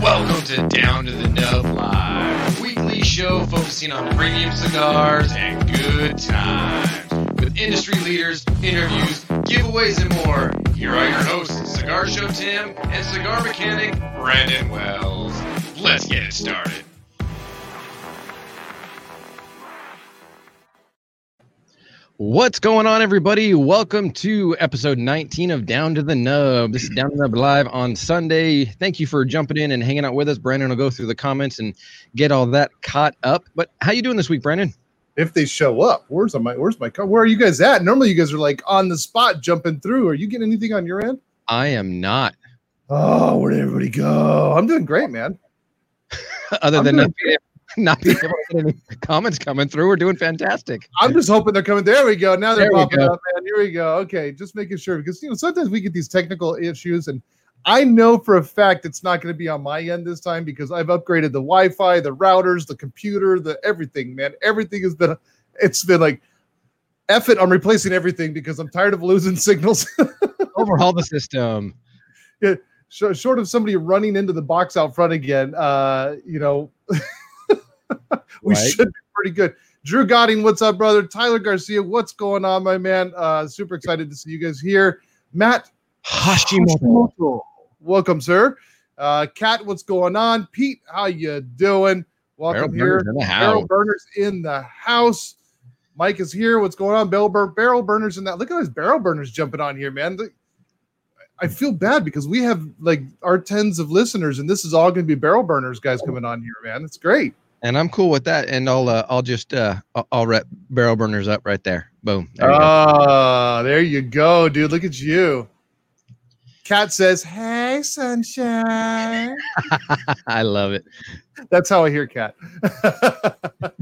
Welcome to Down to the Nub Live, weekly show focusing on premium cigars and good times. With industry leaders, interviews, giveaways, and more, here are your hosts, Cigar Show Tim and cigar mechanic Brandon Wells. Let's get it started. What's going on, everybody? Welcome to episode 19 of Down to the Nub. This is Down to the Nub live on Sunday. Thank you for jumping in and hanging out with us. Brandon will go through the comments and get all that caught up. But how you doing this week, Brandon? if they show up. Where's my where's my car? Where are you guys at? Normally you guys are like on the spot jumping through. Are you getting anything on your end? I am not. Oh, where did everybody go? I'm doing great, man. Other I'm than not being, not being able to get any comments coming through, we're doing fantastic. I'm just hoping they're coming. There we go. Now they're There popping up, man. Here we go. Okay, just making sure because you know sometimes we get these technical issues, and I know for a fact it's not going to be on my end this time because I've upgraded the Wi-Fi, the routers, the computer, the everything. Man, everything has been. It's been like, F it. I'm replacing everything because I'm tired of losing signals. Overhaul the system. Sh- short of somebody running into the box out front again, uh, you know, we Right. should be pretty good. Drew Godding, what's up, brother? Tyler Garcia, what's going on, my man? Uh, super excited to see you guys here. Matt Hashimoto, welcome, sir. Uh, Kat, what's going on? Pete, how you doing? Barrel Welcome here. burners Barrel burners in the house. Mike is here. What's going on? Barrel, bur- barrel burners in that. Look at those barrel burners jumping on here, man. I feel bad because we have like our tens of listeners, and this is all going to be barrel burners guys coming on here, man. It's great. And I'm cool with that. And I'll uh, I'll just uh I'll, I'll barrel burners up right there. Boom. There you go. Ah, there you go, dude. Look at you. Cat says, "Hey, sunshine." I love it. That's how I hear Cat.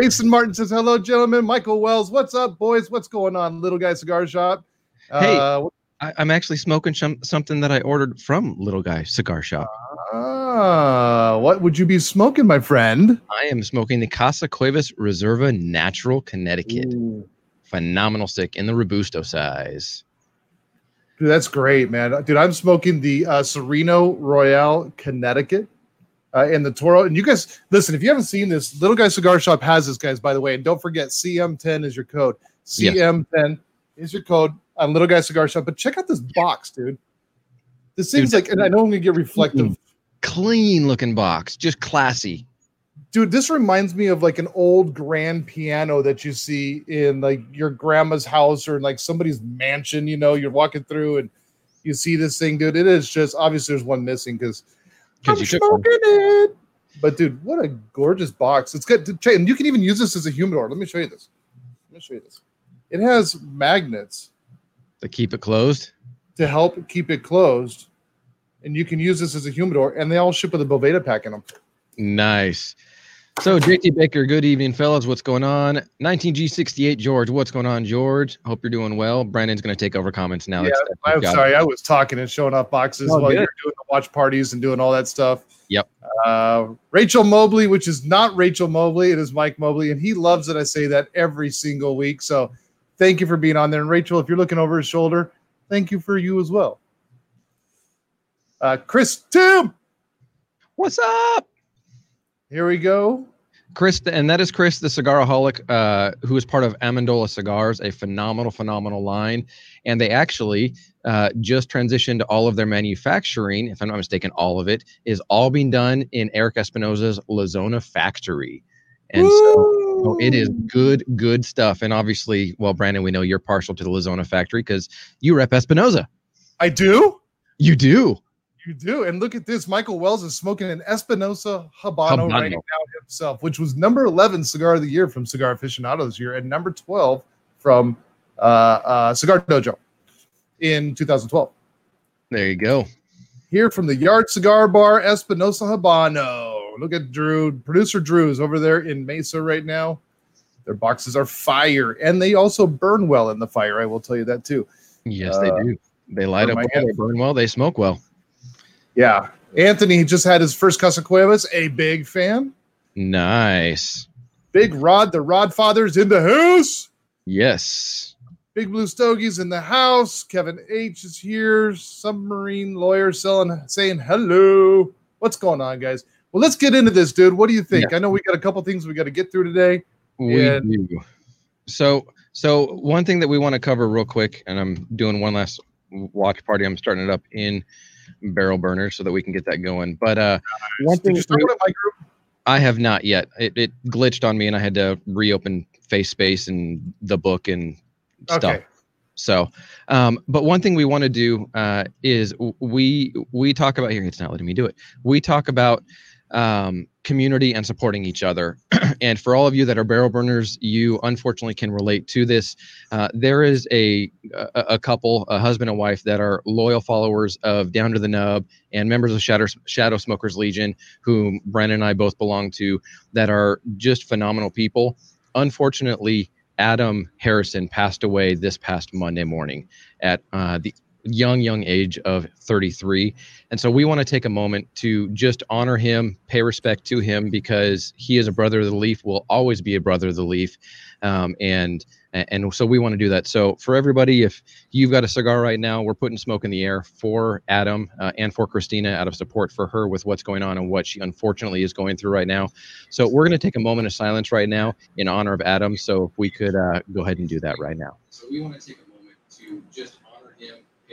Jason Martin says, "Hello, gentlemen." Michael Wells, what's up, boys? What's going on, Little Guy Cigar Shop? Hey. Uh, I, I'm actually smoking some, something that I ordered from Little Guy Cigar Shop. Ah, what would you be smoking, my friend? I am smoking the Casa Cuevas Reserva Natural Connecticut. Phenomenal stick in the Robusto size. Dude, that's great, man. Dude, I'm smoking the uh, Sereno Royale Connecticut uh, and the Toro. And you guys, listen, if you haven't seen this, Little Guy Cigar Shop has this, guys, by the way. And don't forget, CM10 is your code. CM10 is your code on Little Guy Cigar Shop. But check out this box, dude. This seems Dude, like, and I know I'm going to get reflective. Clean looking box, just classy. Dude, this reminds me of like an old grand piano that you see in like your grandma's house or in like somebody's mansion. You know, you're walking through and you see this thing, dude. It is just obviously there's one missing because I'm 'Cause you took one. smoking it. But dude, what a gorgeous box! It's good. To, and you can even use this as a humidor. Let me show you this. Let me show you this. It has magnets To keep it closed. to help keep it closed, and you can use this as a humidor. And they all ship with a Boveda pack in them. Nice. So JT Baker, good evening, fellas. What's going on? 19G68 George, what's going on, George? Hope you're doing well. Brandon's gonna take over comments now. Yeah, That's- that's his I'm sorry, I was talking and showing off boxes Oh, while you're doing the watch parties and doing all that stuff. Yep. Uh, Rachel Mobley, which is not Rachel Mobley, it is Mike Mobley, and he loves that I say that every single week. So thank you for being on there. And Rachel, if you're looking over his shoulder, thank you for you as well. Uh, Chris Tim, What's up? here we go. Chris, and that is Chris, the cigaraholic, uh, who is part of Amendola Cigars, a phenomenal, phenomenal line. And they actually uh, just transitioned all of their manufacturing, if I'm not mistaken, all of it is all being done in Eric Espinosa's La Zona factory. And so so it is good, good stuff. And obviously, well, Brandon, we know you're partial to the La Zona factory because you rep Espinosa. I do. You do. You do. And look at this. Michael Wells is smoking an Espinosa Habano, Habano. right now himself, which was number 11 cigar of the year from Cigar Aficionado this year and number 12 from uh, uh, Cigar Dojo in 2012. There you go. Here from the Yard Cigar Bar, Espinosa Habano. Look at Drew. Producer Drew is over there in Mesa right now. Their boxes are fire, and they also burn well in the fire. I will tell you that too. Yes, Uh, they do. They light up well, they burn well, they smoke well. Yeah. Anthony just had his first Casa Cuevas, a big fan. Nice. Big Rod, the Rod Father's in the house. Yes. Big Blue Stogie's in the house. Kevin H is here. Submarine lawyer selling saying hello. What's going on, guys? Well, let's get into this, dude. What do you think? Yeah. I know we got a couple things we got to get through today. We Yeah. do. So, so one thing that we want to cover real quick, and I'm doing one last watch party. I'm starting it up in Barrel Burner so that we can get that going. But uh, one thing you start with my? I have not yet. It, it glitched on me, and I had to reopen Face Space and the book and stuff. Okay. So, um, but one thing we want to do uh, is we we talk about here. It's not letting me do it. We talk about um, community and supporting each other. And for all of you that are barrel burners, you unfortunately can relate to this. Uh, there is a, a a couple, a husband and wife, that are loyal followers of Down to the Nub and members of Shadow Shadow Smokers Legion, whom Brandon and I both belong to, that are just phenomenal people. Unfortunately, Adam Harrison passed away this past Monday morning at uh, the young, young age of 33. And so we want to take a moment to just honor him, pay respect to him because he is a brother of the Leaf, will always be a brother of the Leaf. Um, and and so we want to do that. So for everybody, if you've got a cigar right now, we're putting smoke in the air for Adam uh, and for Christina out of support for her with what's going on and what she unfortunately is going through right now. So we're going to take a moment of silence right now in honor of Adam. So if we could uh, go ahead and do that right now. So we want to take a moment to just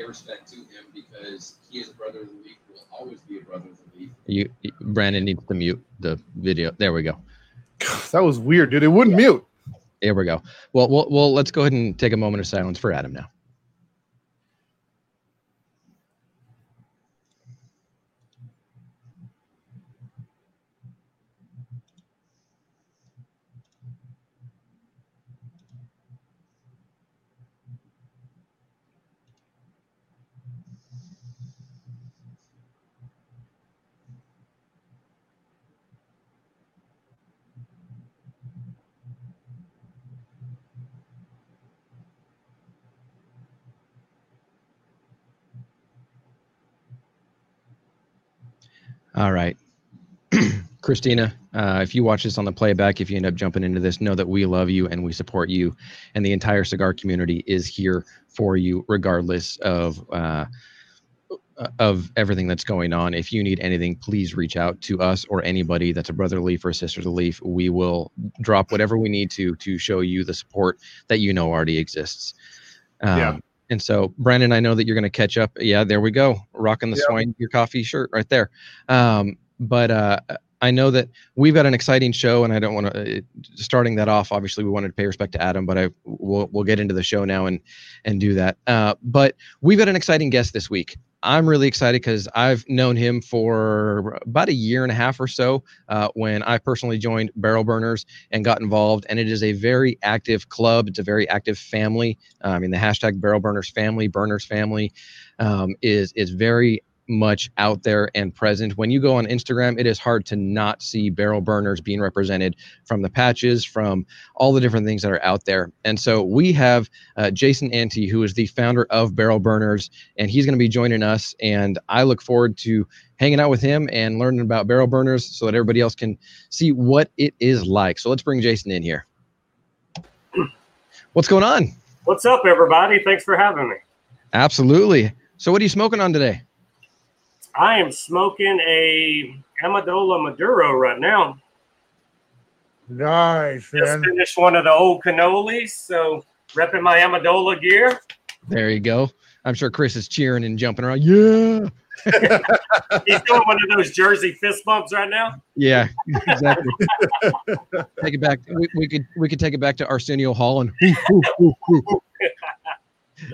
respect to him because he is a brother of the Leaf, will always be a brother of the Leaf. You, Brandon needs to mute the video. There we go. That was weird, dude. It wouldn't mute. There we go. Well, well, well, let's go ahead and take a moment of silence for Adam now. All right. Christina, uh, if you watch this on the playback, if you end up jumping into this, know that we love you and we support you, and the entire cigar community is here for you, regardless of uh, of everything that's going on. If you need anything, please reach out to us or anybody that's a brother leaf or a sister leaf. We will drop whatever we need to to show you the support that you know already exists. Um, Yeah. And so, Brandon, I know that you're going to catch up. Yeah, there we go, rocking the Yeah. Swine Gear Coffee shirt right there. Um, but uh, I know that we've got an exciting show, and I don't want to. Starting that off, obviously, we wanted to pay respect to Adam, but I we'll, we'll get into the show now and and do that. Uh, but we've got an exciting guest this week. I'm really excited because I've known him for about a year and a half or so uh, when I personally joined Barrel Burners and got involved. And it is a very active club. It's a very active family. Uh, I mean, the hashtag Barrel Burners family, Burners family, um, is is very much out there and present. When you go on Instagram, it is hard to not see barrel burners being represented from the patches, from all the different things that are out there. And so we have uh, Jason Ante, who is the founder of Barrel Burners, and he's going to be joining us. And I look forward to hanging out with him and learning about barrel burners so that everybody else can see what it is like. So let's bring Jason in here. What's going on? What's up, everybody? Thanks for having me. Absolutely. So what are you smoking on today? I am smoking a Amendola Maduro right now. Nice, Just finished one of the old cannolis, so repping my Amendola gear. There you go. I'm sure Chris is cheering and jumping around. Yeah. He's doing one of those Jersey fist bumps right now. Yeah, exactly. take it back. We, we could we could take it back to Arsenio Hall and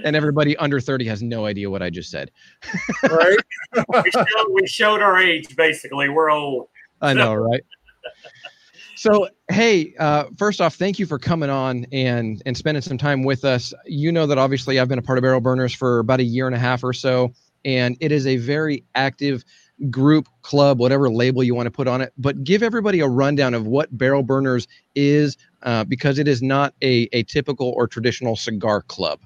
and everybody under 30 has no idea what I just said. right? We showed, we showed our age, basically. We're old. I know, right? So, hey, uh, first off, thank you for coming on and and spending some time with us. You know that obviously I've been a part of Barrel Burners for about a year and a half or so, and it is a very active group, club, whatever label you want to put on it. But give everybody a rundown of what Barrel Burners is, uh, because it is not a a typical or traditional cigar club.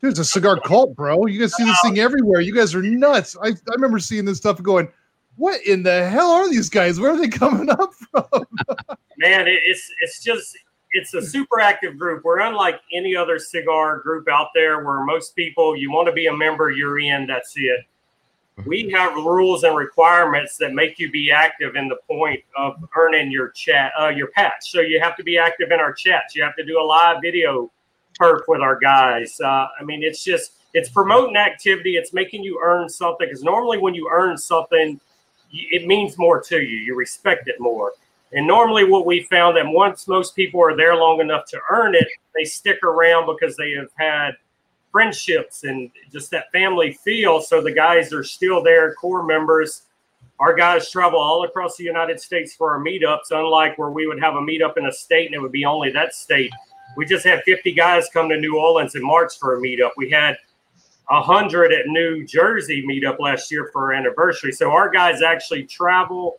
Dude, it's a cigar cult, bro. You guys see this thing everywhere. You guys are nuts. I, I remember seeing this stuff going, what in the hell are these guys? Where are they coming up from? Man, it's it's just it's a super active group. We're unlike any other cigar group out there where most people, you want to be a member, you're in, that's it. We have rules and requirements that make you be active in the point of earning your chat, uh, your patch. So you have to be active in our chats. You have to do a live video perk with our guys. Uh, I mean, it's just it's promoting activity. It's making you earn something because normally when you earn something, it means more to you. You respect it more. And normally, what we found that once most people are there long enough to earn it, they stick around because they have had friendships and just that family feel. So the guys are still there, core members. Our guys travel all across the United States for our meetups, unlike where we would have a meetup in a state and it would be only that state. We just had 50 guys come to New Orleans in March for a meetup. We had 100 at New Jersey meetup last year for our anniversary. So our guys actually travel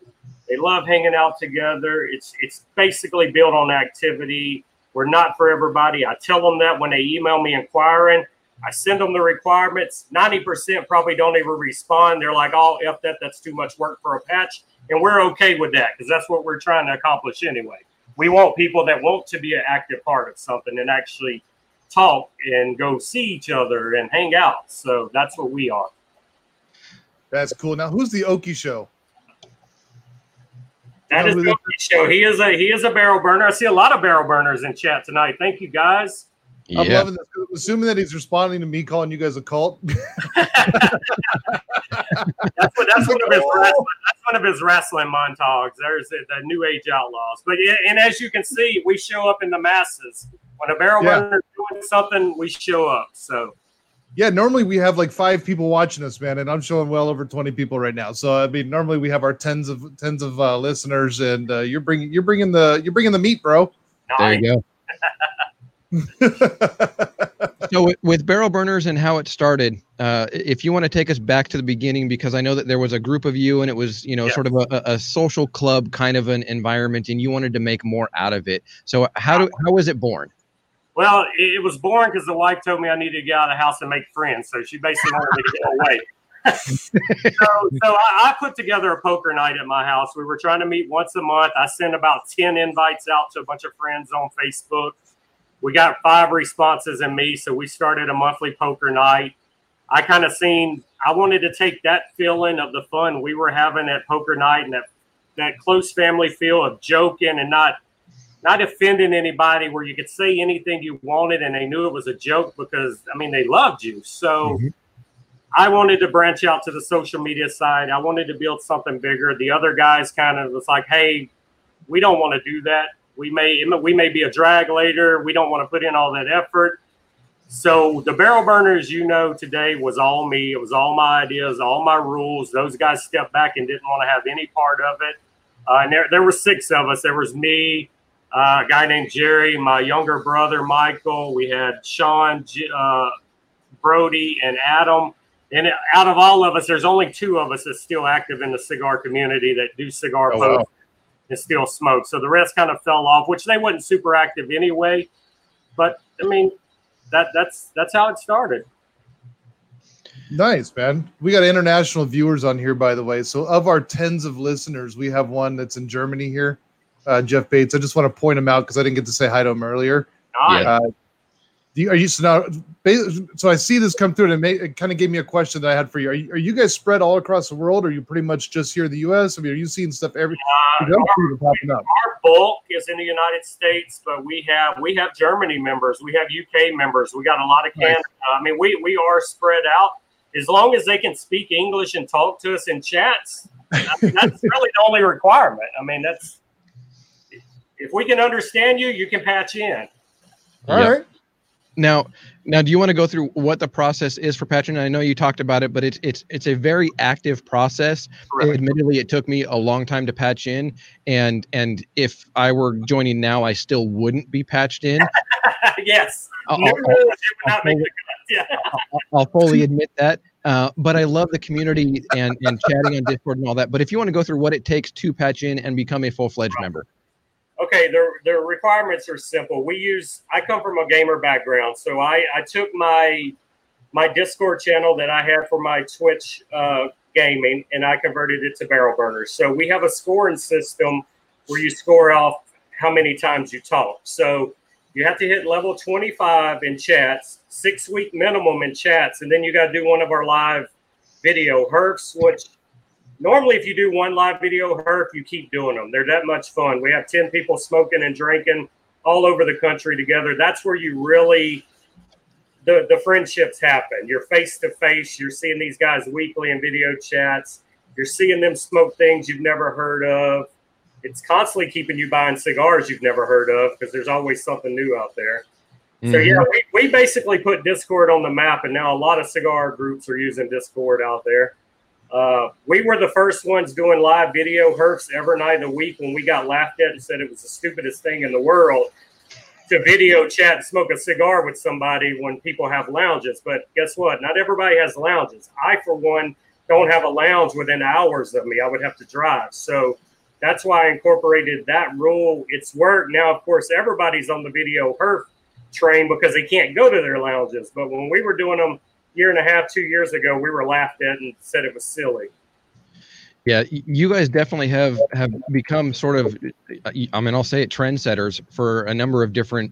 they love hanging out together. It's it's basically built on activity. We're not for everybody. I tell them that when they email me inquiring. I send them the requirements. 90% probably don't even respond. They're like, oh, F that, that's too much work for a patch. And we're okay with that because that's what we're trying to accomplish anyway. We want people that want to be an active part of something and actually talk and go see each other and hang out. So that's what we are. That's cool. Now, who's the Okie show? That is the show. He is a he is a barrel burner. I see a lot of barrel burners in chat tonight. Thank you guys. I'm loving this. Assuming that he's responding to me calling you guys a cult. that's, what, that's one of his wrestling, that's one of his wrestling montages. There's the, the New Age Outlaws. But and as you can see, we show up in the masses. When a barrel yeah. burner is doing something, we show up. So yeah, normally we have like five people watching us, man, and I'm showing well over 20 people right now. So I mean, normally we have our tens of tens of uh, listeners, and uh, you're bringing you're bringing the you're bringing the meat, bro. There you go. so with, barrel burners and how it started uh, if you want to take us back to the beginning because i know that there was a group of you and it was you know yeah. sort of a, a, social club kind of an environment and you wanted to make more out of it so how do how was it born well, it, was born because the wife told me I needed to get out of the house and make friends. So she basically wanted me to get away. so, so I, I, put together a poker night at my house. We were trying to meet once a month. I sent about 10 invites out to a bunch of friends on Facebook. We got five responses in me. So we started a monthly poker night. I kind of seen, I wanted to take that feeling of the fun we were having at poker night and that, that close family feel of joking and not – not offending anybody where you could say anything you wanted and they knew it was a joke because I mean they loved you. So mm-hmm. I wanted to branch out to the social media side. I wanted to build something bigger. The other guys kind of was like, "Hey, we don't want to do that. We may we may be a drag later. We don't want to put in all that effort." So the barrel burners, you know, today was all me. It was all my ideas, all my rules. Those guys stepped back and didn't want to have any part of it. Uh, and there, there were six of us. There was me, uh, a guy named Jerry, my younger brother Michael. We had Sean, uh, Brody, and Adam. And out of all of us, there's only two of us that's still active in the cigar community that do cigar oh, posts wow. And still smoke. So the rest kind of fell off, which they wasn't super active anyway. But I mean, that that's that's how it started. Nice, man. We got international viewers on here, by the way. So, of our tens of listeners, we have one that's in Germany here uh, Jeff Bates. I just want to point him out because I didn't get to say hi to him earlier. Uh, you, are you so now? So I see this come through, and it, may, it kind of gave me a question that I had for you. Are, you. are you guys spread all across the world? Or are you pretty much just here in the U.S.? I mean, are you seeing stuff every? Uh, our, popping up. our bulk is in the United States, but we have we have Germany members, we have UK members, we got a lot of Canada. Nice. I mean, we we are spread out. As long as they can speak English and talk to us in chats, that's really the only requirement. I mean, that's if we can understand you, you can patch in. All yep. right. Now, now, do you want to go through what the process is for patching? I know you talked about it, but it's it's it's a very active process. Really? Admittedly, it took me a long time to patch in, and and if I were joining now, I still wouldn't be patched in. yes, I'll, I'll, I'll, yeah. I'll, fully admit that. Uh, but I love the community and and chatting on Discord and all that. But if you want to go through what it takes to patch in and become a full fledged member okay, the, the requirements are simple. We use, I come from a gamer background. So I, I took my, my Discord channel that I had for my Twitch uh, gaming and I converted it to barrel burners. So we have a scoring system where you score off how many times you talk. So you have to hit level 25 in chats, six week minimum in chats, and then you got to do one of our live video herfs, which normally if you do one live video herf, you keep doing them. They're that much fun. We have 10 people smoking and drinking all over the country together. That's where you really the the friendships happen. You're face to face. You're seeing these guys weekly in video chats. You're seeing them smoke things you've never heard of. It's constantly keeping you buying cigars you've never heard of because there's always something new out there. Mm-hmm. So yeah, we, we basically put Discord on the map, and now a lot of cigar groups are using Discord out there. Uh, we were the first ones doing live video herfs every night of the week when we got laughed at and said it was the stupidest thing in the world to video chat and smoke a cigar with somebody when people have lounges. But guess what? Not everybody has lounges. I, for one, don't have a lounge within hours of me. I would have to drive. So that's why I incorporated that rule. It's worked. Now, of course, everybody's on the video herf train because they can't go to their lounges. But when we were doing them year and a half, two years ago, we were laughed at and said it was silly. Yeah, you guys definitely have have become sort of, I mean, I'll say it, trendsetters for a number of different,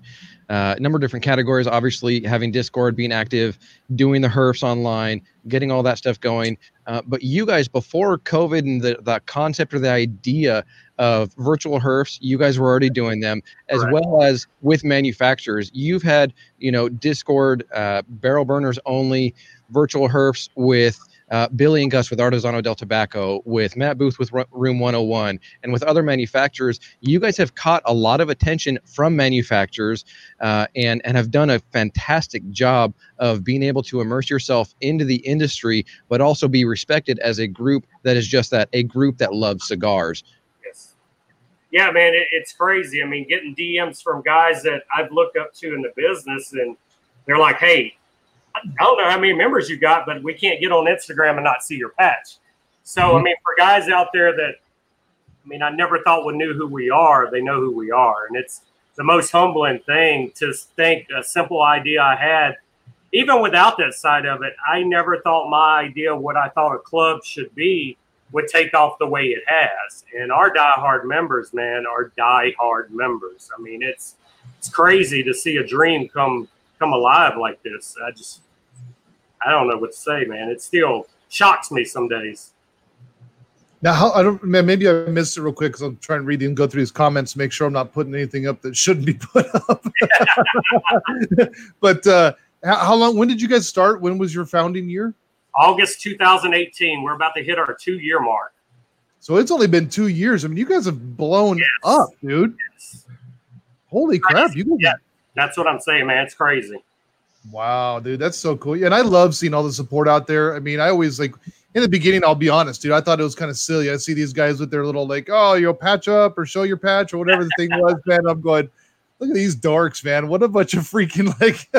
uh, number of different categories. Obviously, having Discord, being active, doing the herfs online, getting all that stuff going. Uh, but you guys, before COVID and the the concept or the idea of virtual herfs, you guys were already doing them, as right. well as with manufacturers. You've had, you know, Discord, uh, barrel burners only, virtual herfs with uh, Billy and Gus with Artesano del Tabaco, with Matt Booth with Room 101, and with other manufacturers. You guys have caught a lot of attention from manufacturers uh, and, and have done a fantastic job of being able to immerse yourself into the industry, but also be respected as a group that is just that a group that loves cigars. Yes. Yeah, man, it, it's crazy. I mean, getting DMs from guys that I've looked up to in the business, and they're like, hey, I don't know how many members you got, but we can't get on Instagram and not see your patch. So, mm-hmm. I mean, for guys out there that, I mean, I never thought would knew who we are, they know who we are. And it's the most humbling thing to think a simple idea I had, even without that side of it, I never thought my idea of what I thought a club should be would take off the way it has. And our diehard members, man, are diehard members. I mean, it's it's crazy to see a dream come come alive like this. I just, I don't know what to say, man. It still shocks me some days. Now, how, I don't, man, maybe I missed it real quick because I'm trying to read and go through these comments, make sure I'm not putting anything up that shouldn't be put up. but uh, how, long, when did you guys start? When was your founding year? August 2018. We're about to hit our two year mark. So it's only been two years. I mean, you guys have blown yes. up, dude. Yes. Holy crap! You guys, yeah. That's what I'm saying, man. It's crazy. Wow, dude, that's so cool. And I love seeing all the support out there. I mean, I always like in the beginning, I'll be honest, dude. I thought it was kind of silly. I see these guys with their little like, oh, you know, patch up or show your patch or whatever the thing was, man. I'm going, look at these dorks, man. What a bunch of freaking like.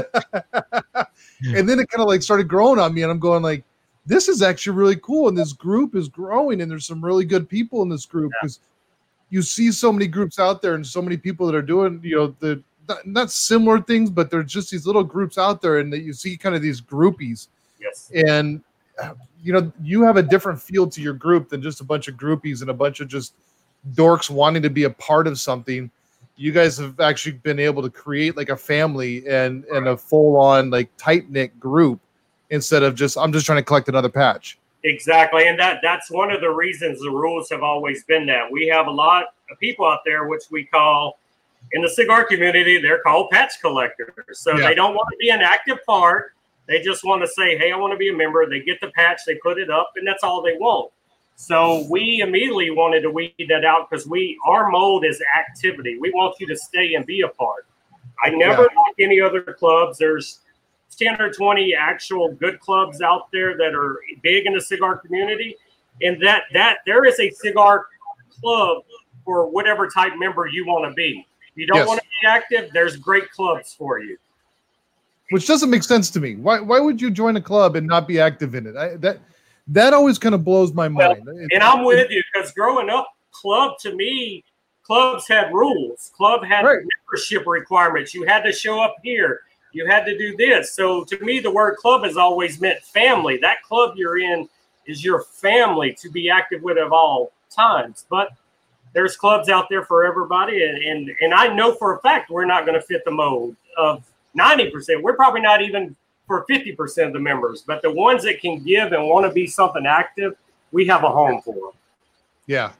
Hmm. and then it kind of like started growing on me, and I'm going like, this is actually really cool, and this group is growing, and there's some really good people in this group because yeah. you see so many groups out there and so many people that are doing, you know, the not, not similar things, but there's just these little groups out there, and that you see kind of these groupies. Yes. And uh, you know, you have a different feel to your group than just a bunch of groupies and a bunch of just dorks wanting to be a part of something. You guys have actually been able to create like a family and and a full on like tight knit group instead of just I'm just trying to collect another patch. Exactly, and that that's one of the reasons the rules have always been that we have a lot of people out there which we call in the cigar community, they're called patch collectors. So yeah. they don't want to be an active part. They just want to say, hey, I want to be a member. They get the patch, they put it up, and that's all they want. So we immediately wanted to weed that out because we our mold is activity. We want you to stay and be a part. I never yeah. like any other clubs. There's 10 or 20 actual good clubs out there that are big in the cigar community. And that that there is a cigar club for whatever type member you want to be you don't yes. want to be active, there's great clubs for you. Which doesn't make sense to me. Why why would you join a club and not be active in it? I, that that always kind of blows my mind. Well, and I'm with you because growing up, club to me, clubs had rules. Club had right. membership requirements. You had to show up here. You had to do this. So to me, the word club has always meant family. That club you're in is your family to be active with at all times. But there's clubs out there for everybody, and and, and I know for a fact we're not going to fit the mold of ninety percent. We're probably not even for fifty percent of the members, but the ones that can give and want to be something active, we have a home for them. Yeah.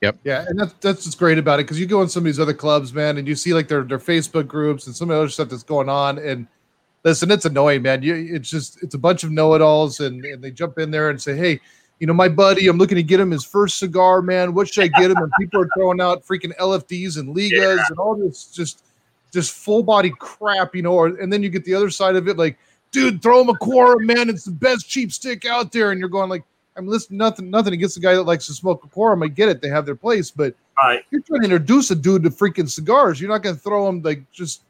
Yep. Yeah, and that's that's what's great about it because you go in some of these other clubs, man, and you see like their their Facebook groups and some of the other stuff that's going on. And listen, it's annoying, man. You it's just it's a bunch of know-it-alls, and, and they jump in there and say, Hey, you know, my buddy, I'm looking to get him his first cigar, man. What should I get him? And people are throwing out freaking LFDs and Ligas Yeah. and all this just just full body crap, you know, or and then you get the other side of it, like, dude, throw him a quorum, man. It's the best cheap stick out there. And you're going like, I'm listening nothing, nothing against the guy that likes to smoke a quorum. I get it, they have their place, but Right. you're trying to introduce a dude to freaking cigars. You're not gonna throw him like just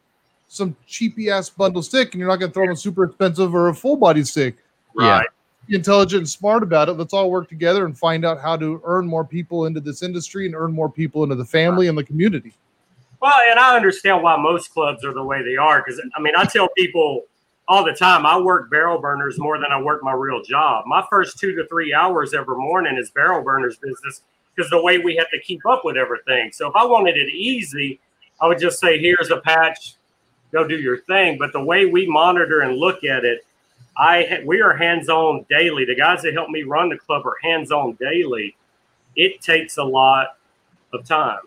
some cheapy ass bundle stick, and you're not gonna throw him a super expensive or a full body stick. Right. Intelligent and smart about it. Let's all work together and find out how to earn more people into this industry and earn more people into the family and the community. Well, and I understand why most clubs are the way they are because I mean I tell people all the time I work barrel burners more than I work my real job. My first two to three hours every morning is barrel burners business because the way we have to keep up with everything. So if I wanted it easy, I would just say, "Here's a patch, go do your thing." But the way we monitor and look at it, I we are hands on daily. The guys that help me run the club are hands on daily. It takes a lot of time.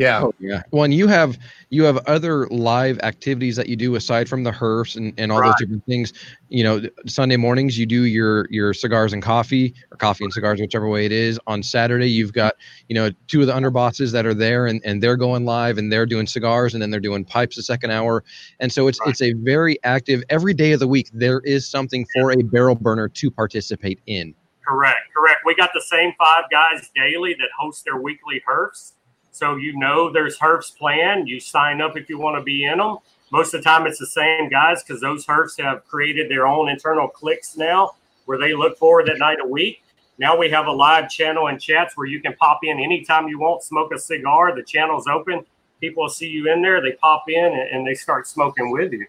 Yeah. Oh yeah. Well, and you have you have other live activities that you do aside from the herfs and, and all Right. those different things. You know, Sunday mornings you do your your cigars and coffee or coffee and cigars, whichever way it is. On Saturday you've got you know two of the underbosses that are there and, and they're going live and they're doing cigars and then they're doing pipes the second hour. And so it's Right. it's a very active every day of the week there is something for a barrel burner to participate in. Correct, correct. We got the same five guys daily that host their weekly herfs. So you know there's herfs planned. You sign up if you want to be in them. Most of the time it's the same guys because those herfs have created their own internal cliques now where they look forward that night a week. Now we have a live channel and chats where you can pop in anytime you want, smoke a cigar. The channel's open. People see you in there. They pop in and they start smoking with you.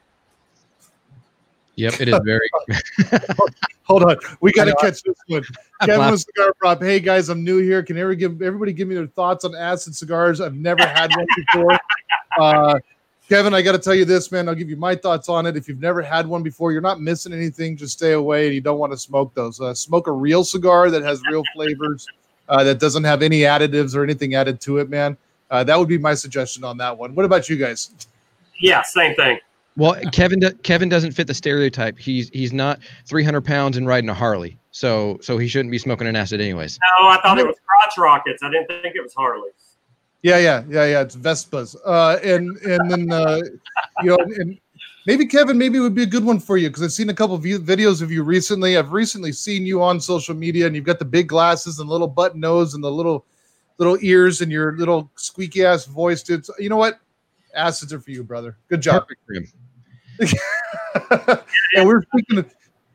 Yep, it is very Hold on. We got to catch this one. Kevin with Cigar Prop. Hey guys, I'm new here. Can everybody give everybody give me their thoughts on acid cigars? I've never had one before. Uh, Kevin, I got to tell you this, man. I'll give you my thoughts on it. If you've never had one before, you're not missing anything. Just stay away, and you don't want to smoke those. Uh, smoke a real cigar that has real flavors, uh, that doesn't have any additives or anything added to it, man. Uh, that would be my suggestion on that one. What about you guys? Yeah, same thing. Well, Kevin Kevin doesn't fit the stereotype. He's he's not 300 pounds and riding a Harley, so so he shouldn't be smoking an acid anyways. No, I thought it was crotch rockets. I didn't think it was Harley. Yeah, yeah, yeah, yeah. It's Vespas. Uh, and and then uh, you know, and maybe Kevin, maybe it would be a good one for you because I've seen a couple of videos of you recently. I've recently seen you on social media, and you've got the big glasses and little button nose and the little little ears and your little squeaky ass voice, dude. So, you know what? Acids are for you, brother. Good job. Perfect for him. and we're speaking of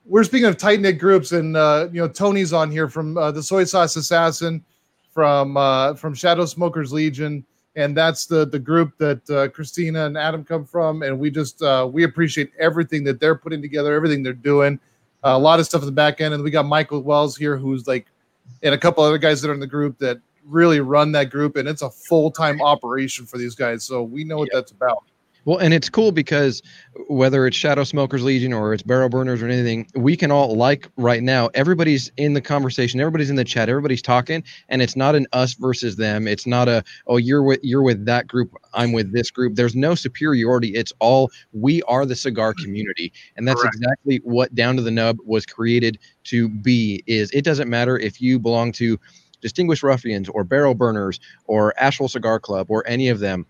we're speaking of tight knit groups, and uh, you know Tony's on here from uh, the Soy Sauce Assassin, from uh, from Shadow Smokers Legion, and that's the the group that uh, Christina and Adam come from, and we just uh, we appreciate everything that they're putting together, everything they're doing, uh, a lot of stuff in the back end, and we got Michael Wells here, who's like, and a couple other guys that are in the group that really run that group, and it's a full time operation for these guys, so we know what that's about. Well, and it's cool because whether it's Shadow Smokers Legion or it's Barrel Burners or anything, we can all like right now. Everybody's in the conversation. Everybody's in the chat. Everybody's talking, and it's not an us versus them. It's not a oh you're with you're with that group. I'm with this group. There's no superiority. It's all we are the cigar community, and that's Correct. exactly what Down to the Nub was created to be. Is it doesn't matter if you belong to Distinguished Ruffians or Barrel Burners or Asheville Cigar Club or any of them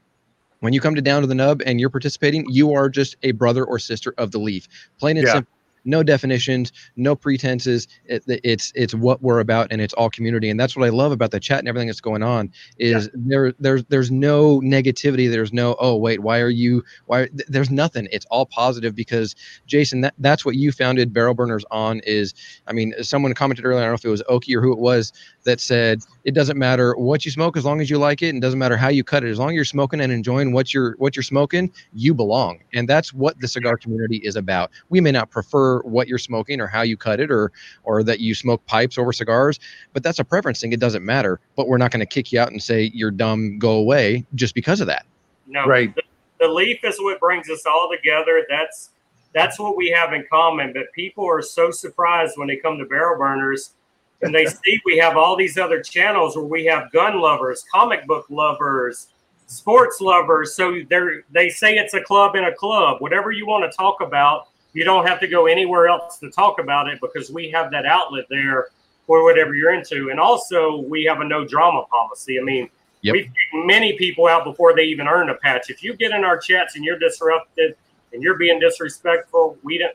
when you come to down to the nub and you're participating you are just a brother or sister of the leaf plain and Yeah. simple no definitions no pretenses. It, it's it's what we're about and it's all community. And that's what i love about the chat and everything that's going on is there there's there's no negativity. There's no oh wait why are you why th- there's nothing. It's all positive because jason that, that's what you founded barrel burners on is i mean someone commented earlier i don't know if it was oki or who it was that said it doesn't matter what you smoke as long as you like it and doesn't matter how you cut it. As long as you're smoking and enjoying what you're what you're smoking you belong. And that's what the cigar community is about. We may not prefer care what you're smoking or how you cut it or or that you smoke pipes over cigars. But that's a preference thing. It doesn't matter. But we're not going to kick you out and say you're dumb, go away just because of that. No, Right. The, the leaf is what brings us all together. That's that's what we have in common. But people are so surprised when they come to barrel burners and they see we have all these other channels where we have gun lovers, comic book lovers, sports lovers. So they're they say it's a club in a club. Whatever you want to talk about, you don't have to go anywhere else to talk about it because we have that outlet there for whatever you're into. And also we have a no drama policy. I mean, Yep. we kick many people out before they even earn a patch. If you get in our chats and you're disrupted and you're being disrespectful, we don't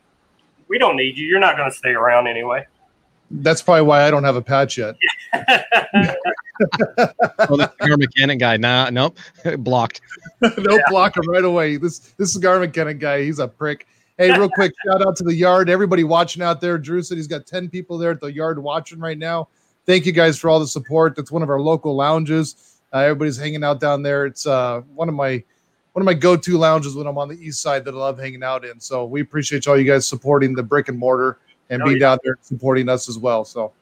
we don't need you. You're not going to stay around anyway. That's probably why I don't have a patch yet. oh, the cigar mechanic guy. Nah, nope, blocked. no block him right away. This this cigar mechanic guy, he's a prick. Hey, real quick, shout out to the yard. Everybody watching out there. Drew said he's got 10 people there at the yard watching right now. Thank you guys for all the support. That's one of our local lounges. Uh, everybody's hanging out down there. It's uh, one of my one of my go-to lounges when I'm on the east side that I love hanging out in. So we appreciate all you guys supporting the brick and mortar and being yeah. down there supporting us as well. So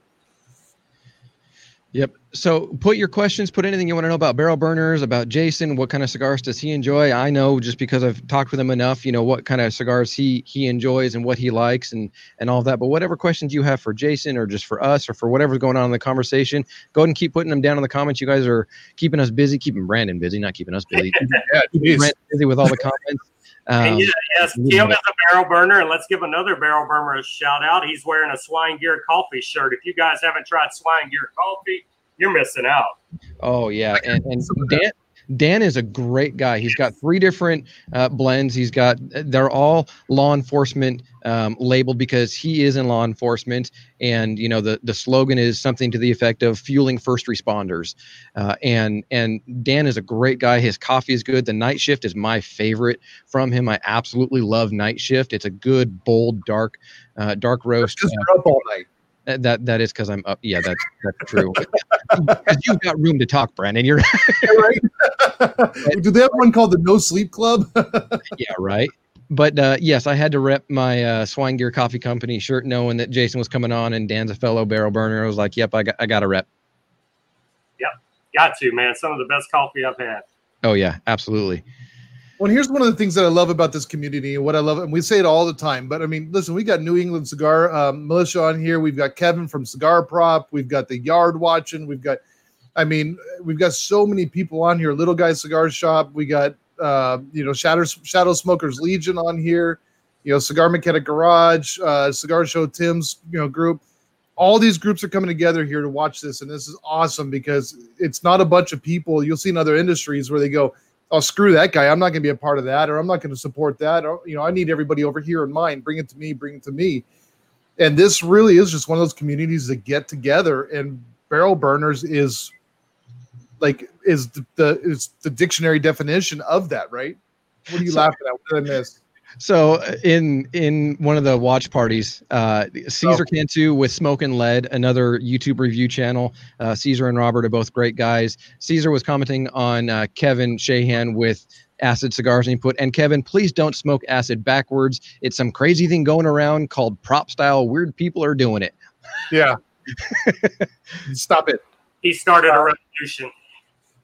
Yep. So put your questions, put anything you want to know about barrel burners, about Jason, what kind of cigars does he enjoy? I know just because I've talked with him enough, you know, what kind of cigars he he enjoys and what he likes and and all that. But whatever questions you have for Jason or just for us or for whatever's going on in the conversation, go ahead and keep putting them down in the comments. You guys are keeping us busy, keeping Brandon busy, not keeping us busy. yeah, Keeping. Brandon busy with all the comments. And Um, yeah, yes, Tim is a barrel burner, and let's give another barrel burner a shout out. He's wearing a Swine Gear Coffee shirt. If you guys haven't tried Swine Gear Coffee, you're missing out. Oh yeah, and, and Dan Dan is a great guy. He's got three different uh, blends. He's got they're all law enforcement um, labeled because he is in law enforcement, and you know the the slogan is something to the effect of fueling first responders. Uh, and and Dan is a great guy. His coffee is good. The night shift is my favorite from him. I absolutely love night shift. It's a good bold dark uh, dark roast. Just up all night. That that is because I'm up. Yeah, that's that's true. Because you've got room to talk, Brandon. You're right. Do they have one called the No Sleep Club? yeah, right. But uh, yes, I had to rep my uh, Swine Gear Coffee Company shirt, knowing that Jason was coming on and Dan's a fellow barrel burner. I was like, "Yep, I got, I got a rep." Yep, got to, man. Some of the best coffee I've had. Oh yeah, absolutely. Well, here's one of the things that I love about this community and what I love, and we say it all the time. But I mean, listen, we got New England Cigar um, Militia on here. We've got Kevin from Cigar Prop. We've got the Yard watching. We've got, I mean, we've got so many people on here. Little Guy Cigar Shop. We got, uh, you know, Shadow Shadow Smokers Legion on here. You know, Cigar Mechanic Garage, uh, Cigar Show Tim's, you know, group. All these groups are coming together here to watch this, and this is awesome because it's not a bunch of people. You'll see in other industries where they go, oh screw that guy. I'm not going to be a part of that or i'm not going to support that. Or you know i need everybody over here in mine bring it to me bring it to me. And this really is just one of those communities that get together and barrel burners is like is the, the is the dictionary definition of that right? What are you So- laughing at? What did i miss So uh, in in one of the watch parties, uh, Caesar Oh. Cantu with Smoke and Lead, another YouTube review channel. Uh, Caesar and Robert are both great guys. Caesar was commenting on uh, Kevin Shahan with acid cigars, and he put, "And Kevin, please don't smoke acid backwards. It's some crazy thing going around called prop style. Weird people are doing it." yeah stop it He started a revolution.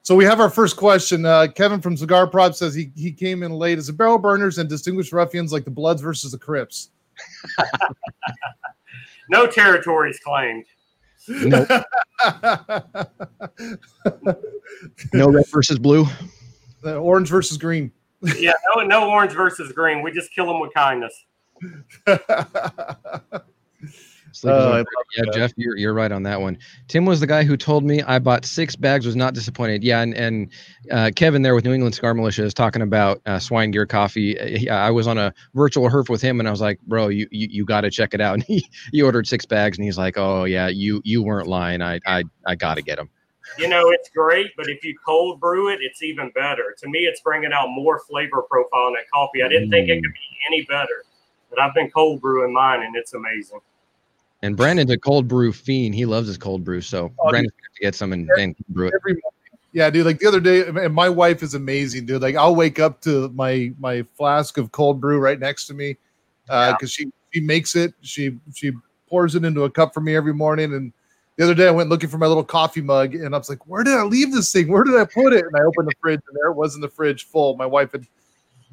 So we have our first question. Uh, Kevin from Cigar Prop says he, he came in late. Is it barrel burners and distinguished ruffians like the Bloods versus the Crips? No territories claimed. Nope. no red versus blue. The orange versus green. Yeah, no, no orange versus green. We just kill them with kindness. Sleep Oh, I on- love yeah, that. Jeff, you're, you're right on that one. Tim was the guy who told me I bought six bags, was not disappointed. Yeah, and, and uh, Kevin there with New England Cigar Militia is talking about uh, Swine Gear Coffee. Uh, he- I was on a virtual herf with him, and I was like, "Bro, you you, you got to check it out." And he, he ordered six bags, and he's like, "Oh yeah, you you weren't lying. I I I got to get them." You know, it's great, but if you cold brew it, it's even better. To me, it's bringing out more flavor profile in that coffee. I didn't think it could be any better, but I've been cold brewing mine, and it's amazing. And Brandon's a cold brew fiend. He loves his cold brew, so Oh, Brandon's gonna get some and, and brew it. Every. Yeah, dude. Like the other day, and my wife is amazing, dude. Like I'll wake up to my my flask of cold brew right next to me because Yeah. she she makes it. She she pours it into a cup for me every morning. And the other day I went looking for my little coffee mug, and I was like, "Where did I leave this thing? Where did I put it?" And I opened the fridge, and there it was in the fridge, full. My wife had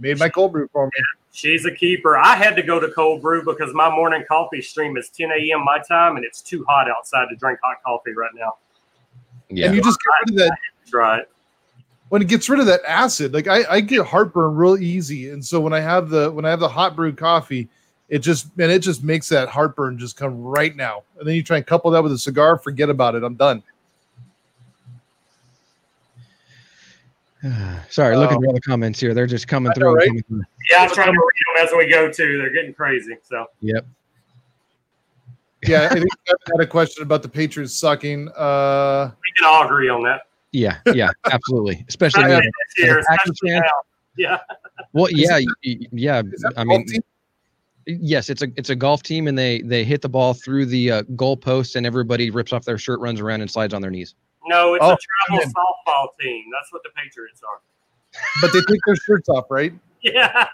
made my cold brew for me. She's a keeper. I had to go to cold brew because my morning coffee stream is 10 a.m. my time, and it's too hot outside to drink hot coffee right now. Yeah. And you just get rid of that right. when it gets rid of that acid. Like I, I get heartburn real easy, and so when I have the when I have the hot brewed coffee, it just and it just makes that heartburn just come right now. And then you try and couple that with a cigar, forget about it. I'm done. Sorry, looking Oh. through all the comments here. They're just coming I through. right? coming through. Yeah, I'm trying to read them as we go too. They're getting crazy. So Yep. Yeah, I think I had a question about the Patriots sucking. Uh, we can all agree on that. Yeah. Yeah. Absolutely. Especially. Especially year, the especially now. Yeah. well, yeah. y- y- Yeah. I mean, team? yes, it's a it's a golf team, and they they hit the ball through the uh, goal post, and everybody rips off their shirt, runs around, and slides on their knees. No, it's Oh, a travel man. softball team. That's what the Patriots are. but they take their shirts off, right? Yeah.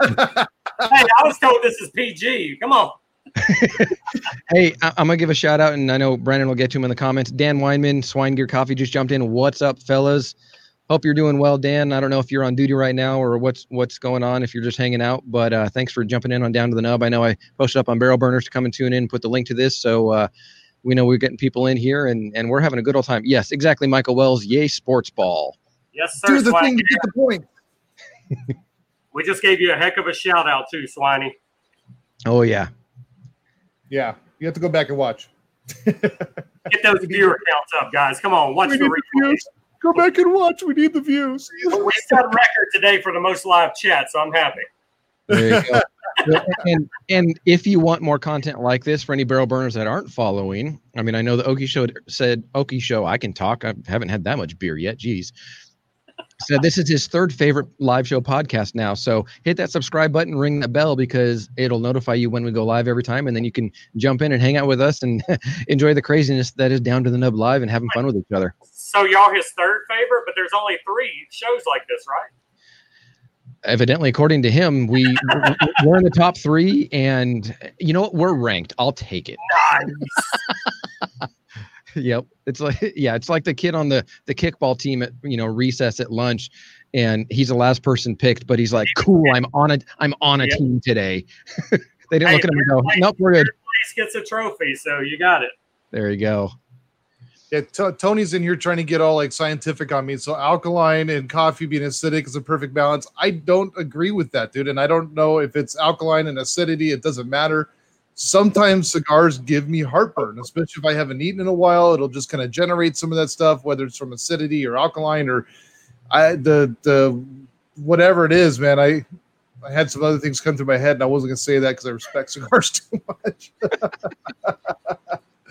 hey, I was told this is PG. Come on. Hey, I- I'm gonna give a shout out, and I know Brandon will get to him in the comments. Dan Weinman, Swine Gear Coffee, just jumped in. What's up, fellas? Hope you're doing well, Dan. I don't know if you're on duty right now or what's what's going on. If you're just hanging out, but uh, thanks for jumping in on Down to the Nub. I know I posted up on Barrel Burners to come and tune in, and put the link to this, so uh, we know we're getting people in here, and and we're having a good old time. Yes, exactly, Michael Wells. Yay, sports ball. Yes, sir. Do the Swiney. thing to get the point. We just gave you a heck of a shout out too, Swiney. Oh yeah, Yeah, you have to go back and watch. Get those viewer counts up, guys. Come on, watch We the replay. Go back and watch. We need the views. We set a record today for the most live chat, so I'm happy. There you go. And and if you want more content like this for any barrel burners that aren't following, I mean, I know the Okie Show said Okie Show. I can talk. I haven't had that much beer yet. Jeez. So this is his third favorite live show podcast now. So hit that subscribe button, ring that bell because it'll notify you when we go live every time, and then you can jump in and hang out with us and enjoy the craziness that is down to the nub live and having fun with each other. So y'all his third favorite, but there's only three shows like this, right? Evidently, according to him, we we're in the top three, and you know what? We're ranked. I'll take it. Nice. Yep. It's like yeah, it's like the kid on the the kickball team at you know recess at lunch and he's the last person picked, but he's like, "Cool, I'm on a I'm on a Yeah. team today." they didn't Hey, look at him and go, "Nope, we're good." Place gets a trophy, so you got it. There you go. Yeah, T- Tony's in here trying to get all like scientific on me. So alkaline and coffee being acidic is a perfect balance. I don't agree with that, dude. And I don't know if it's alkaline and acidity. It doesn't matter. Sometimes cigars give me heartburn, especially if I haven't eaten in a while. It'll just kind of generate some of that stuff, whether it's from acidity or alkaline or I the the whatever it is, man. I I had some other things come through my head, and I wasn't gonna say that because I respect cigars too much.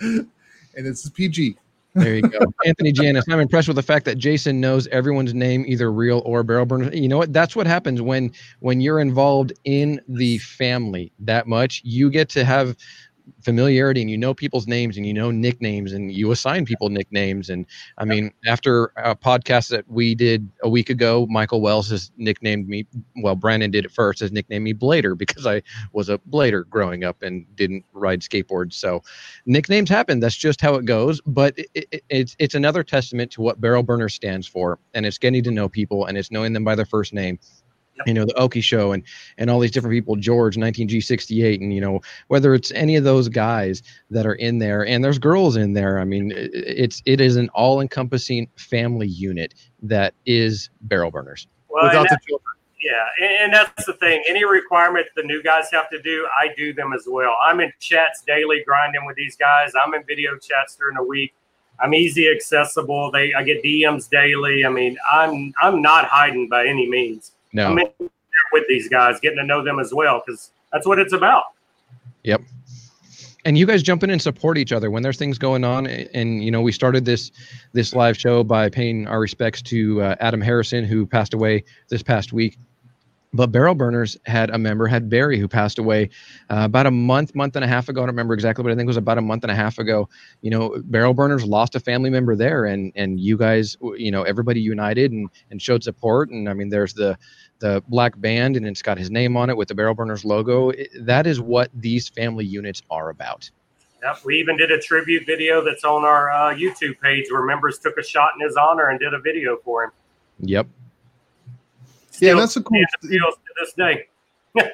and is PG. There you go. Anthony Janis, I'm impressed with the fact that Jason knows everyone's name, either real or barrel burner. You know what? That's what happens when when you're involved in the family that much. You get to have familiarity and you know people's names and you know nicknames and you assign people nicknames and i mean after a podcast that we did a week ago michael wells has nicknamed me well brandon did it first has nicknamed me blader because i was a blader growing up and didn't ride skateboards. So nicknames happen. That's just how it goes. But it, it, it's it's another testament to what barrel burner stands for and it's getting to know people and it's knowing them by their first name. You know the okie show and and all these different people george 19g68 and you know whether it's any of those guys that are in there and there's girls in there i mean it's it is an all-encompassing family unit that is barrel burners Well, without the children. yeah, and, and that's the thing. Any requirement the new guys have to do, I do them as well. I'm in chats daily, grinding with these guys. I'm in video chats during the week. I'm easy accessible. They I get DMs daily. I mean, I'm I'm not hiding by any means. No. I'm with these guys, getting to know them as well, because that's what it's about. Yep. And you guys jump in and support each other when there's things going on and, and you know we started this this live show by paying our respects to uh, adam harrison who passed away this past week. But barrel burners had a member had barry who passed away uh, about a month month and a half ago. I don't remember exactly but i think it was about a month and a half ago. You know barrel burners lost a family member there and and you guys you know everybody united and and showed support. And i mean there's the the black band and it's got his name on it with the barrel burners logo it- that is what these family units are about Yep, we even did a tribute video that's on our uh, YouTube page where members took a shot in his honor and did a video for him. yep Yeah, that's a cool. feels to this day.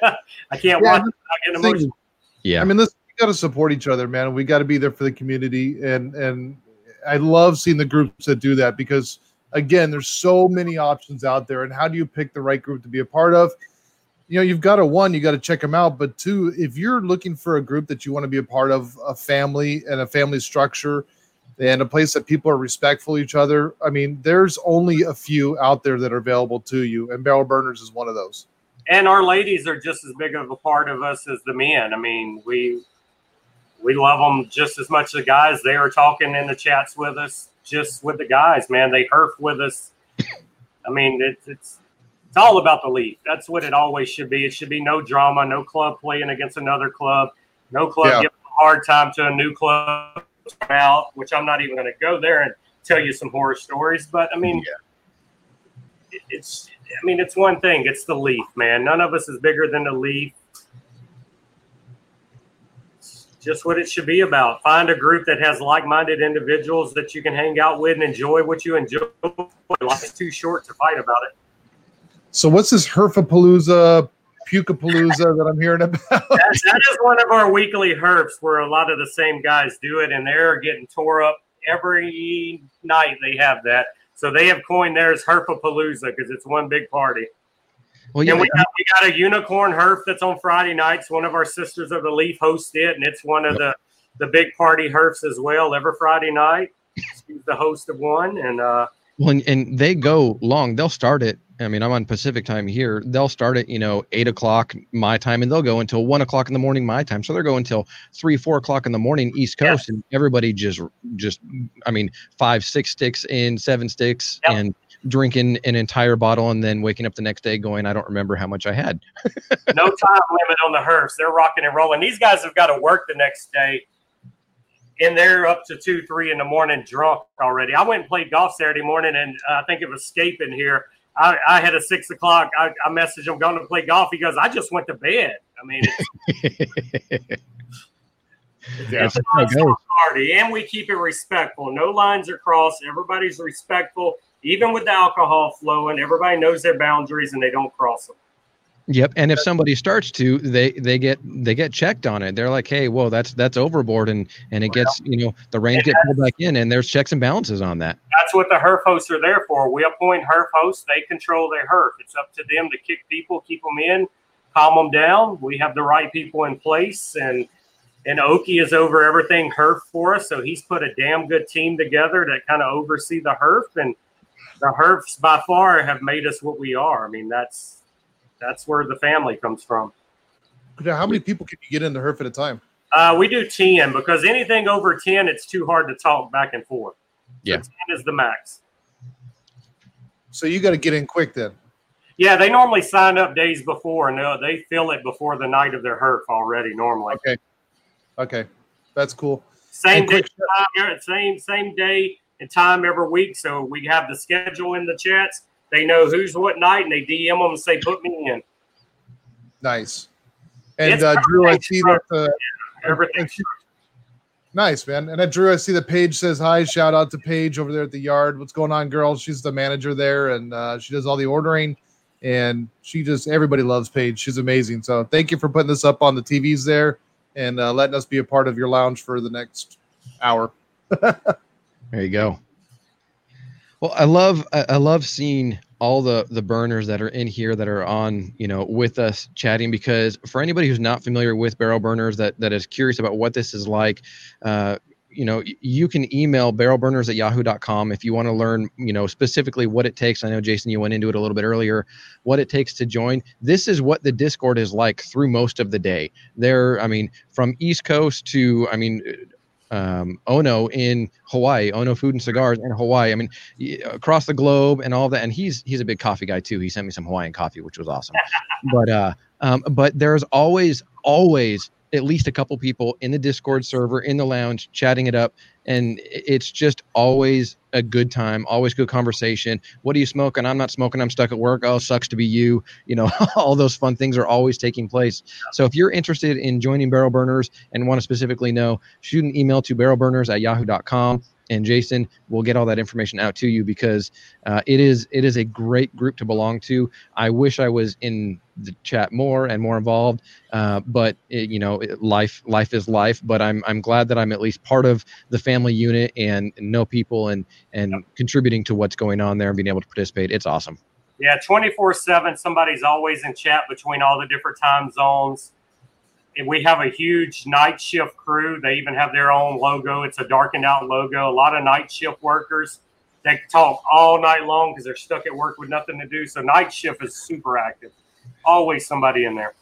I can't Yeah, watch it without getting thing emotional. yeah I mean, listen, we got to support each other, man. We got to be there for the community, and and I love seeing the groups that do that because again, there's so many options out there, and how do you pick the right group to be a part of? You know, you've got to one, you got to check them out, but two, if you're looking for a group that you want to be a part of, a family and a family structure, and a place that people are respectful of each other. I mean, there's only a few out there that are available to you, and Barrel Burners is one of those. and our ladies are just as big of a part of us as the men. I mean, we we love them just as much as the guys. They are talking in the chats with us, just with the guys, man. They herf with us. I mean, it's it's it's all about the league. That's what it always should be. It should be no drama, no club playing against another club, no club Yeah. giving a hard time to a new club out. Which I'm not even going to go there and tell you some horror stories. But I mean, it- it's I mean, it's one thing. It's the leaf, man. None of us is bigger than the leaf. It's just what it should be about. Find a group that has like-minded individuals that you can hang out with and enjoy what you enjoy. Life's too short to fight about it. So, what's this Herfapalooza, Pukapalooza that I'm hearing about? That, that is one of our weekly herfs where a lot of the same guys do it, and they're getting tore up every night. They have that, so they have coined theirs Herfapalooza because it's one big party. Well yeah And we got, we got a unicorn herf that's on Friday nights. One of our sisters of the Leaf hosts it, and it's one of the the big party herfs as well. Every Friday night, she's the host of one, and uh, Well, and, and they go long. They'll start it. I mean, I'm on Pacific time here. They'll start at you know eight o'clock my time, and they'll go until one o'clock in the morning my time. So they're going until three, four o'clock in the morning East Yeah. Coast, and everybody just just I mean five, six sticks in, seven sticks, Yep. and drinking an entire bottle, and then waking up the next day going, I don't remember how much I had. no time limit on the herfs. They're rocking and rolling. These guys have got to work the next day, and they're up to two, three in the morning drunk already. I went and played golf Saturday morning, and uh, I think it was escaping here. I, I had a six o'clock. I, I messaged him going to play golf. He goes, "I just went to bed." I mean, it's, Yeah. it's a how it nonstop goes. party, and we keep it respectful. No lines are crossed. Everybody's respectful, even with the alcohol flowing. Everybody knows their boundaries, and they don't cross them. Yep. And if somebody starts to, they they get they get checked on it. They're like, hey, whoa, that's that's overboard, and and it gets you know the reins get pulled back in, and there's checks and balances on that. That's what the HERF hosts are there for. We appoint HERF hosts. They control their HERF. It's up to them to kick people, keep them in, calm them down. We have the right people in place, and and Okie is over everything HERF for us. So he's put a damn good team together to kind of oversee the HERF, and the HERFs by far have made us what we are. I mean, that's that's where the family comes from. Now, How many people can you get in the Herf at a time? Uh, we do 10 because anything over 10, it's too hard to talk back and forth. So Yeah. 10 is the max. So you got to get in quick then. Yeah, they normally sign up days before, and uh, they fill it before the night of their herf already. Normally, Okay. Okay, that's cool. same day, time, same same day and time every week. So we have the schedule in the chats. They know who's what night, and they DM them and say, "Put me in." Nice. And uh, Drew, I see that. Uh, Everything. nice, man. And uh, Drew, I see the page says hi. Shout out to Paige over there at the yard. What's going on, girl? She's the manager there, and uh, she does all the ordering. And she just everybody loves Paige. She's amazing. So thank you for putting this up on the TVs there and uh, letting us be a part of your lounge for the next hour. There you go. Well, I love I love seeing all the the burners that are in here that are on you know with us chatting because for anybody who's not familiar with barrel burners that that is curious about what this is like uh, you know you can email barrelburners at yahoo.com if you want to learn you know specifically what it takes. I know jason you went into it a little bit earlier what it takes to join. This is what the discord is like through most of the day. There i mean from east coast to i mean um, Ono in Hawaii, Ono Food and Cigars in Hawaii. I mean, across the globe and all that. And he's he's a big coffee guy too. He sent me some Hawaiian coffee, which was awesome. but uh, um, but there's always always at least a couple people in the Discord server, in the lounge, chatting it up. And it's just always a good time, always good conversation. What are you smoking? I'm not smoking. I'm stuck at work. Oh, sucks to be you. You know, all those fun things are always taking place. So if you're interested in joining Barrel Burners and want to specifically know, shoot an email to barrelburners at yahoo.com and Jason will get all that information out to you because uh, it is it is a great group to belong to. I wish I was in the chat more and more involved, uh, but it, you know, it, life life is life. But I'm I'm glad that I'm at least part of the family unit and know people and and yep. contributing to what's going on there and being able to participate. It's awesome. Yeah, twenty four seven. Somebody's always in chat between all the different time zones we have a huge night shift crew. They even have their own logo. It's a darkened out logo. A lot of night shift workers. They talk all night long because they're stuck at work with nothing to do. So night shift is super active. Always somebody in there.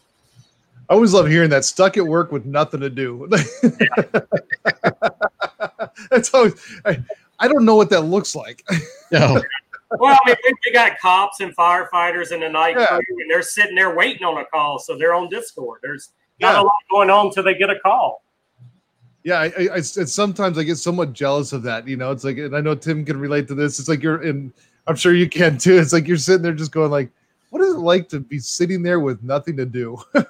I always love hearing that. Stuck at work with nothing to do. That's always. I, I, don't know what that looks like. No. well, I mean, we, we, got cops and firefighters in the night yeah. crew, and they're sitting there waiting on a call. So they're on Discord. There's not yeah. a lot going on until they get a call. Yeah, I, I, I, sometimes I get somewhat jealous of that. You know, it's like, and I know Tim can relate to this. It's like you're in. I'm sure you can too. It's like you're sitting there just going like, what is it like to be sitting there with nothing to do? yeah.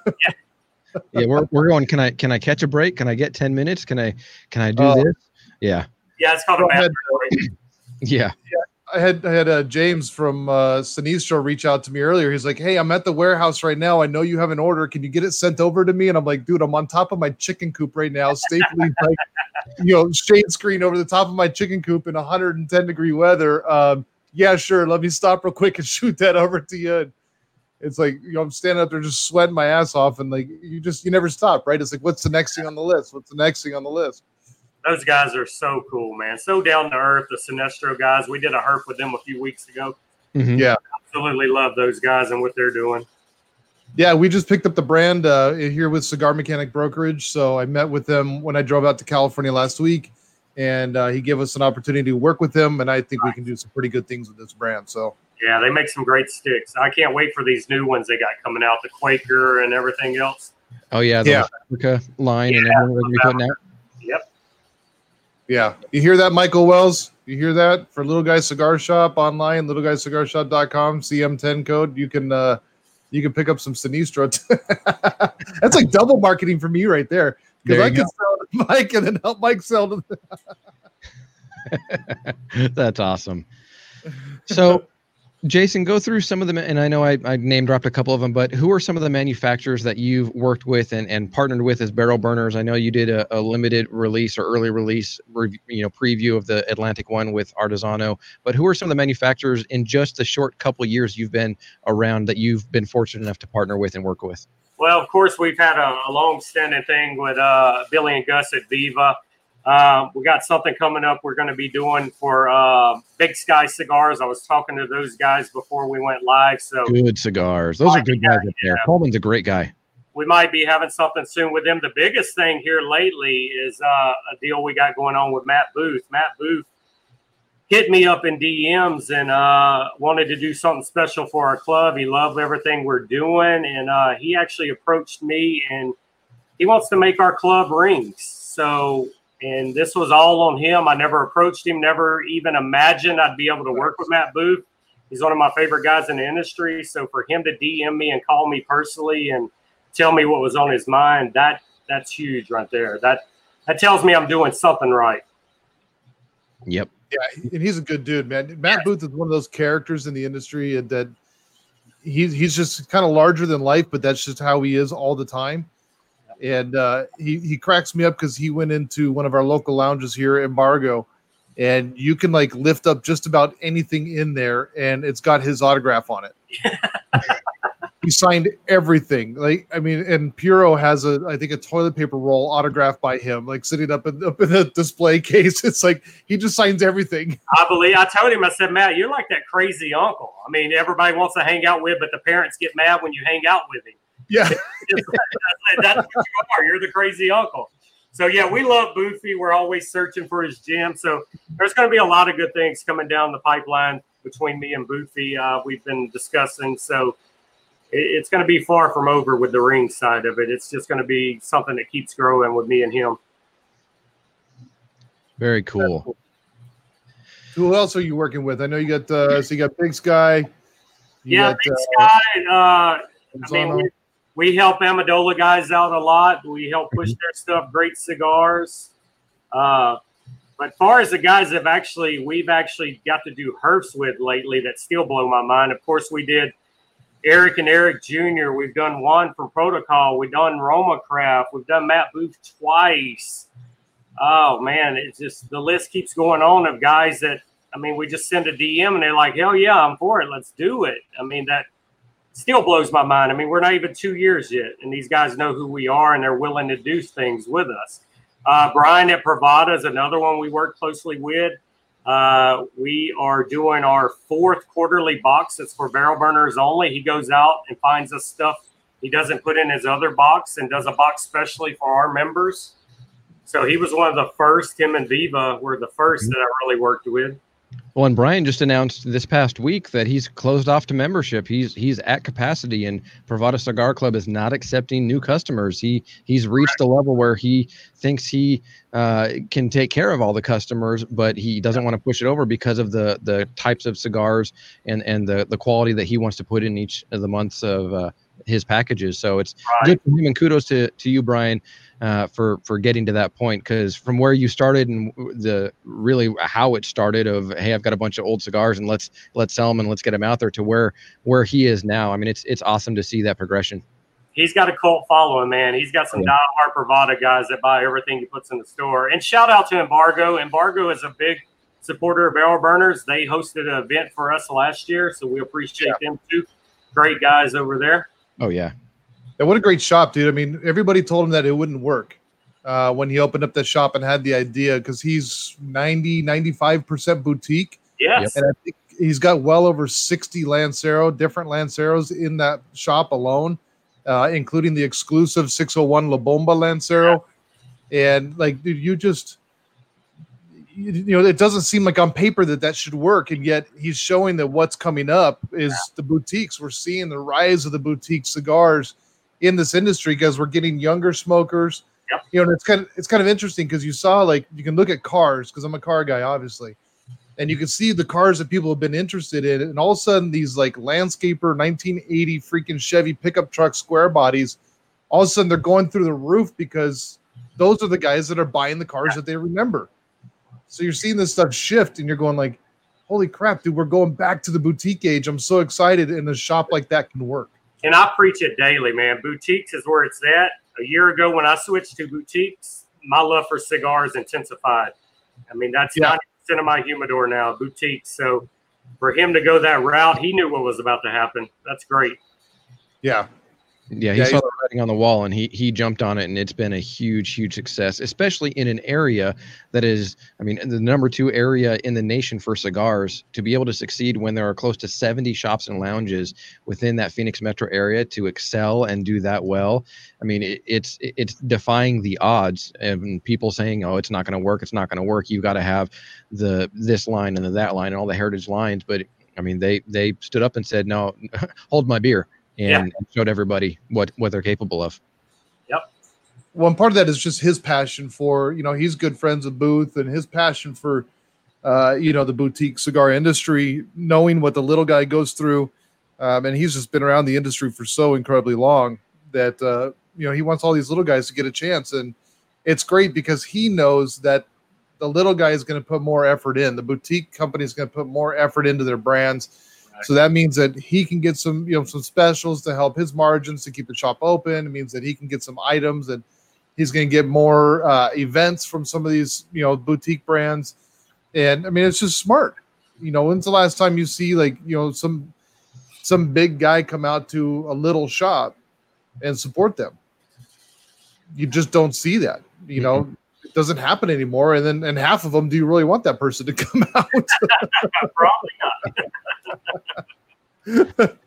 yeah, we're, we're going. Can I can I catch a break? Can I get ten minutes? Can I can I do uh, this? Yeah. Yeah, it's called a yeah. yeah. I had I had uh, James from uh, Sinistro reach out to me earlier. He's like, "Hey, I'm at the warehouse right now. I know you have an order. Can you get it sent over to me?" And I'm like, "Dude, I'm on top of my chicken coop right now, stapling like, you know, shade screen over the top of my chicken coop in 110 degree weather. Um, yeah, sure. Let me stop real quick and shoot that over to you." And it's like you know, I'm standing up there just sweating my ass off, and like you just you never stop, right? It's like, what's the next thing on the list? What's the next thing on the list? Those guys are so cool, man. So down to earth, the Sinistro guys. We did a herf with them a few weeks ago. Mm-hmm. Yeah, absolutely love those guys and what they're doing. Yeah, we just picked up the brand uh, here with Cigar Mechanic Brokerage. So I met with them when I drove out to California last week, and uh, he gave us an opportunity to work with him, and I think we can do some pretty good things with this brand. So yeah, they make some great sticks. I can't wait for these new ones they got coming out, the Quaker and everything else. Oh yeah, the yeah. Africa line yeah, and everything we putting out. Yeah. You hear that, Michael Wells? You hear that? For Little Guy Cigar Shop online, littleguyscigarshop.com, CM10 code. You can uh you can pick up some Sinistro. That's like double marketing for me right there. Because I can sell to Mike and then help Mike sell to That's awesome. So Jason, go through some of them, and I know I, I name dropped a couple of them, but who are some of the manufacturers that you've worked with and, and partnered with as barrel burners? I know you did a, a limited release or early release, you know, preview of the Atlantic one with Artesano. But who are some of the manufacturers in just the short couple years you've been around that you've been fortunate enough to partner with and work with? Well, of course, we've had a, a long-standing thing with uh, Billy and Gus at Viva. Uh, we got something coming up we're going to be doing for uh, Big Sky Cigars. I was talking to those guys before we went live. So good cigars. Those are good guys up there. Yeah. Coleman's a great guy. We might be having something soon with them. The biggest thing here lately is uh, a deal we got going on with Matt Booth. Matt Booth hit me up in DMs and uh, wanted to do something special for our club. He loved everything we're doing, and uh, he actually approached me and he wants to make our club rings. So and this was all on him. I never approached him, never even imagined I'd be able to work with Matt Booth. He's one of my favorite guys in the industry. So for him to DM me and call me personally and tell me what was on his mind, that that's huge right there. That that tells me I'm doing something right. Yep. Yeah, and he's a good dude, man. Matt Booth is one of those characters in the industry that he's he's just kind of larger than life, but that's just how he is all the time and uh, he he cracks me up because he went into one of our local lounges here, Embargo, and you can like lift up just about anything in there, and it's got his autograph on it. he signed everything. Like I mean, and Puro has a I think a toilet paper roll autographed by him, like sitting up in, up in a display case. It's like he just signs everything. I believe I told him I said, Matt, you're like that crazy uncle. I mean, everybody wants to hang out with, but the parents get mad when you hang out with him. Yeah. that's what you are. You're the crazy uncle. So yeah, we love Boofy. We're always searching for his gym. So there's going to be a lot of good things coming down the pipeline between me and Boofy. Uh, we've been discussing. So it's going to be far from over with the ring side of it. It's just going to be something that keeps growing with me and him. Very cool. Who else are you working with? I know you got uh, so you got Big Sky. yeah, got, Big uh, Sky. Uh, I mean, Manzano. We, help Amendola guys out a lot. We help push their stuff. Great cigars. Uh, but far as the guys have actually, we've actually got to do herfs with lately that still blow my mind. Of course, we did Eric and Eric Jr. We've done one from Protocol. We've done Roma Craft. We've done Matt Booth twice. Oh man, it's just the list keeps going on of guys that I mean, we just send a DM and they're like, "Hell yeah, I'm for it. Let's do it." I mean, that still blows my mind. I mean, we're not even two years yet, and these guys know who we are and they're willing to do things with us. Uh, Brian at Bravada is another one we work closely with. Uh, we are doing our fourth quarterly box. It's for barrel burners only. He goes out and finds us stuff he doesn't put in his other box and does a box specially for our members. So he was one of the first. Him and Viva were the 1st that I really worked with. Well, and Brian just announced this past week that he's closed off to membership. He's he's at capacity, and Bravada Cigar Club is not accepting new customers. He he's reached a level where he thinks he uh, can take care of all the customers, but he doesn't want to push it over because of the the types of cigars and and the the quality that he wants to put in each of the months of uh, his packages. So it's Right. good for him, and kudos to to you, Brian, uh, for for getting to that point. Because from where you started and the really how it started of hey, I've got a bunch of old cigars and let's let's sell them and let's get them out there to where where he is now. I mean, it's it's awesome to see that progression. He's got a cult following, man. He's got some Yeah. diehard Bravada guys that buy everything he puts in the store. And shout out to Embargo. Embargo is a big supporter of barrel burners. They hosted an event for us last year, so we appreciate them too. Great guys over there. Oh yeah, And what a great shop, dude. I mean, everybody told him that it wouldn't work uh, when he opened up the shop and had the idea because he's 90, 95% boutique. Yes. And I think he's got well over 60 Lancero, different Lanceros in that shop alone, uh, including the exclusive 601 La Bomba Lancero. And like, dude, you just, you, you know, it doesn't seem like on paper that that should work. And yet he's showing that what's coming up is the boutiques. We're seeing the rise of the boutique cigars in this industry because we're getting younger smokers. Yep. You know, and it's kind of it's kind of interesting because you saw like you can look at cars because I'm a car guy, obviously and you can see the cars that people have been interested in and all of a sudden these like landscaper 1980 freaking chevy pickup truck square bodies all of a sudden they're going through the roof because those are the guys that are buying the cars that they remember so you're seeing this stuff shift and you're going like holy crap dude we're going back to the boutique age i'm so excited and a shop like that can work And I preach it daily, man. Boutiques is where it's at. A year ago, when I switched to boutiques, my love for cigars intensified. I mean, that's Yeah. 90% of my humidor now, boutiques. So for him to go that route, he knew what was about to happen. That's great. yeah yeah. He Yeah, saw the writing on the wall and he he jumped on it, and it's been a huge huge success, especially in an area that is, I mean, the number two area in the nation for cigars. To be able to succeed when there are close to 70 shops and lounges within that Phoenix metro area to excel and do that well, I mean, it, it's it's defying the odds and people saying, "Oh, it's not going to work. It's not going to work." You've got to have the this line and the that line and all the heritage lines. But I mean, they they stood up and said, "No, hold my beer," and Yeah. showed everybody what what they're capable of. Yep. One part of that is just his passion for you know he's good friends with Booth and his passion for uh, you know the boutique cigar industry, knowing what the little guy goes through, um, and he's just been around the industry for so incredibly long that uh, you know he wants all these little guys to get a chance, and it's great because he knows that the little guy is going to put more effort in. The boutique company is going to put more effort into their brands. So that means that he can get some, you know, some specials to help his margins to keep the shop open. It means that he can get some items and he's going to get more uh, events from some of these, you know, boutique brands. And I mean, it's just smart. You know, when's the last time you see like, you know, some some big guy come out to a little shop and support them? You just don't see that. You know, it doesn't happen anymore. And then and half of them, do you really want that person to come out? Probably not.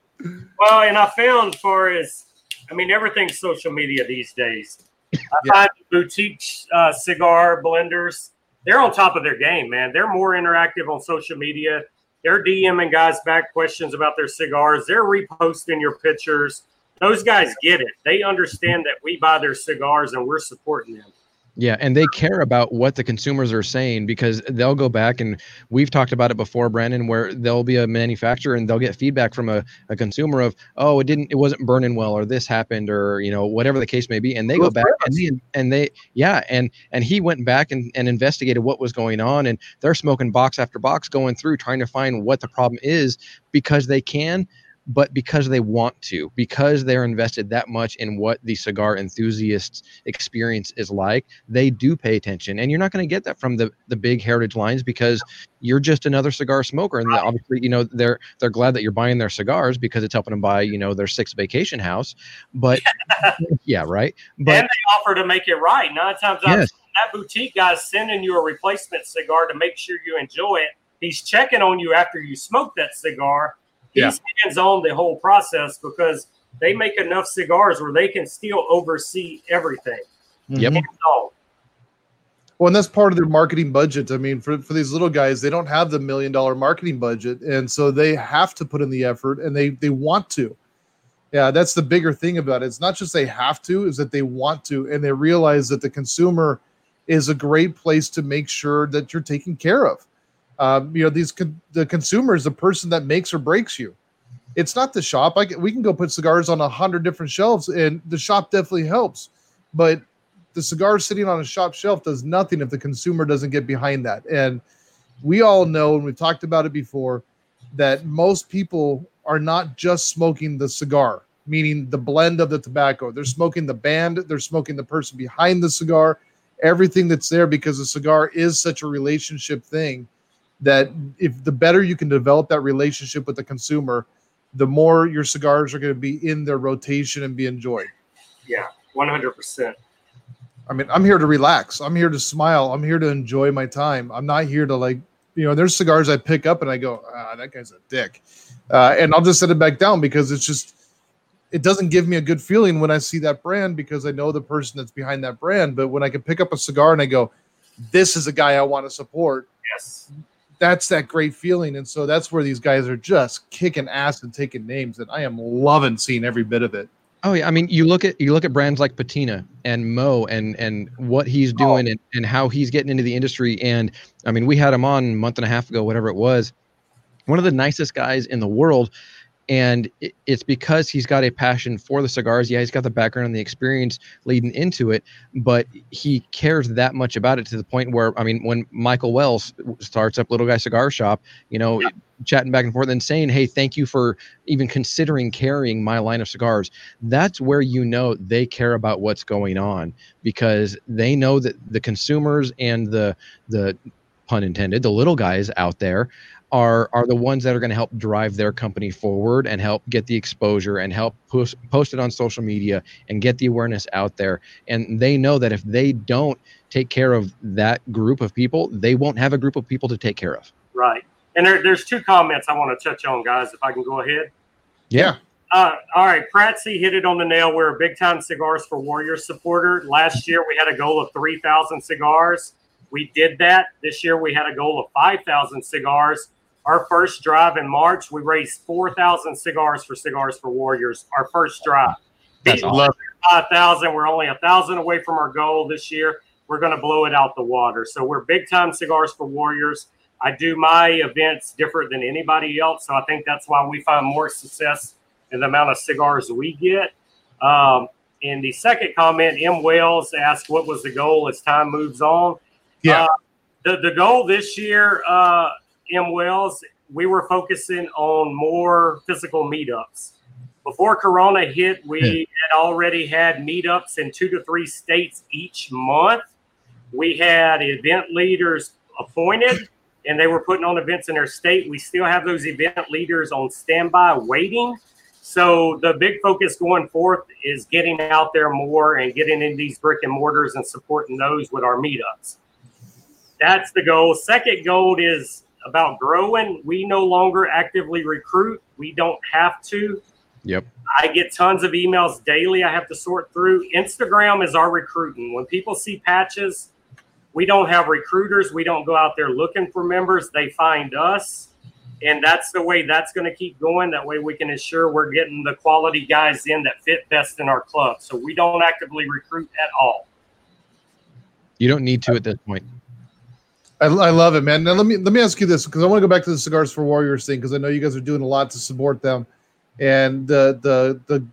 well, and I found for as I mean, everything's social media these days. I Yeah. find boutique uh, cigar blenders, they're on top of their game, man. They're more interactive on social media. They're DMing guys back questions about their cigars. They're reposting your pictures. Those guys get it. They understand that we buy their cigars and we're supporting them. Yeah, and they care about what the consumers are saying because they'll go back and we've talked about it before, Brandon, where there'll be a manufacturer and they'll get feedback from a, a consumer of, oh, it didn't, it wasn't burning well, or this happened, or you know, whatever the case may be, and they go back and they, and they, yeah, and and he went back and, and investigated what was going on, and they're smoking box after box, going through trying to find what the problem is because they can, but because they want to, because they're invested that much in what the cigar enthusiasts experience is like, they do pay attention. And you're not going to get that from the the big heritage lines because you're just another cigar smoker. And obviously, you know, they're they're glad that you're buying their cigars because it's helping them buy, you know, their sixth vacation house. But yeah, right. But and they offer to make it right. Nine times out Yes. that boutique guy's sending you a replacement cigar to make sure you enjoy it. He's checking on you after you smoke that cigar. Yeah. He's hands on the whole process because they make enough cigars where they can still oversee everything. Mm-hmm. Yep. Hands on. Well, and that's part of their marketing budget. I mean, for, for these little guys, they don't have the million dollar marketing budget. And so they have to put in the effort and they they want to. Yeah, that's the bigger thing about it. It's not just they have to, is that they want to, and they realize that the consumer is a great place to make sure that you're taken care of. Um, you know, these con- the consumer is the person that makes or breaks you. It's not the shop. I can, we can go put cigars on a hundred different shelves, and the shop definitely helps. But the cigar sitting on a shop shelf does nothing if the consumer doesn't get behind that. And we all know, and we've talked about it before, that most people are not just smoking the cigar, meaning the blend of the tobacco. They're smoking the band, they're smoking the person behind the cigar, everything that's there because the cigar is such a relationship thing that if the better you can develop that relationship with the consumer, the more your cigars are going to be in their rotation and be enjoyed. Yeah, one hundred percent. I mean, I'm here to relax. I'm here to smile. I'm here to enjoy my time. I'm not here to like, you know, there's cigars I pick up and I go, ah, that guy's a dick. Uh, and I'll just set it back down because it's just, it doesn't give me a good feeling when I see that brand because I know the person that's behind that brand. But when I can pick up a cigar and I go, this is a guy I want to support, Yes. That's that great feeling. And so that's where these guys are just kicking ass and taking names. And I am loving seeing every bit of it. Oh yeah, I mean, you look at you look at brands like Patina and Mo and and what he's oh. doing and, and how he's getting into the industry. And I mean, we had him on a month and a half ago, whatever it was. One of the nicest guys in the world, and it's because he's got a passion for the cigars. Yeah, he's got the background and the experience leading into it, but he cares that much about it to the point where I mean, when Michael Wells starts up Little Guy Cigar Shop, you know, chatting back and forth and saying, "Hey, thank you for even considering carrying my line of cigars." That's where you know they care about what's going on because they know that the consumers and the the pun intended, the little guys out there are are the ones that are going to help drive their company forward and help get the exposure and help post, post it on social media and get the awareness out there. And they know that if they don't take care of that group of people, they won't have a group of people to take care of. Right. And there, there's two comments I want to touch on, guys. If I can go ahead. Yeah. Uh, all right, Pratsy hit it on the nail. We're a big time Cigars for Warriors supporter. Last year we had a goal of 3,000 cigars. We did that. This year we had a goal of 5,000 cigars. Our first drive in March, we raised 4,000 cigars for Cigars for Warriors. Our first drive. That's awesome. 5,000. We're only a thousand away from our goal this year. We're going to blow it out the water. So we're big time Cigars for Warriors. I do my events different than anybody else. So I think that's why we find more success in the amount of cigars we get. Um, and the second comment, M. Wells asked, what was the goal as time moves on? Yeah. Uh, the, the goal this year, uh, M. Wells, we were focusing on more physical meetups. Before Corona hit, we had already had meetups in two to three states each month. We had event leaders appointed and they were putting on events in their state. We still have those event leaders on standby waiting. So the big focus going forth is getting out there more and getting in these brick and mortars and supporting those with our meetups. That's the goal. Second goal is about growing. We no longer actively recruit. We don't have to. Yep. I get tons of emails daily I have to sort through. Instagram is our recruiting. When people see patches, we don't have recruiters. We don't go out there looking for members. They find us and that's the way that's going to keep going. That way, we can ensure we're getting the quality guys in that fit best in our club. So we don't actively recruit at all. You don't need to at this point. I, I love it, man. Now let me let me ask you this because I want to go back to the Cigars for Warriors thing because I know you guys are doing a lot to support them, and the the the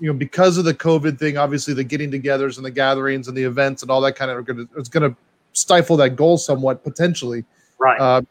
you know because of the COVID thing, obviously the getting-togethers and the gatherings and the events and all that kind of are gonna it's gonna stifle that goal somewhat potentially. Right. Uh,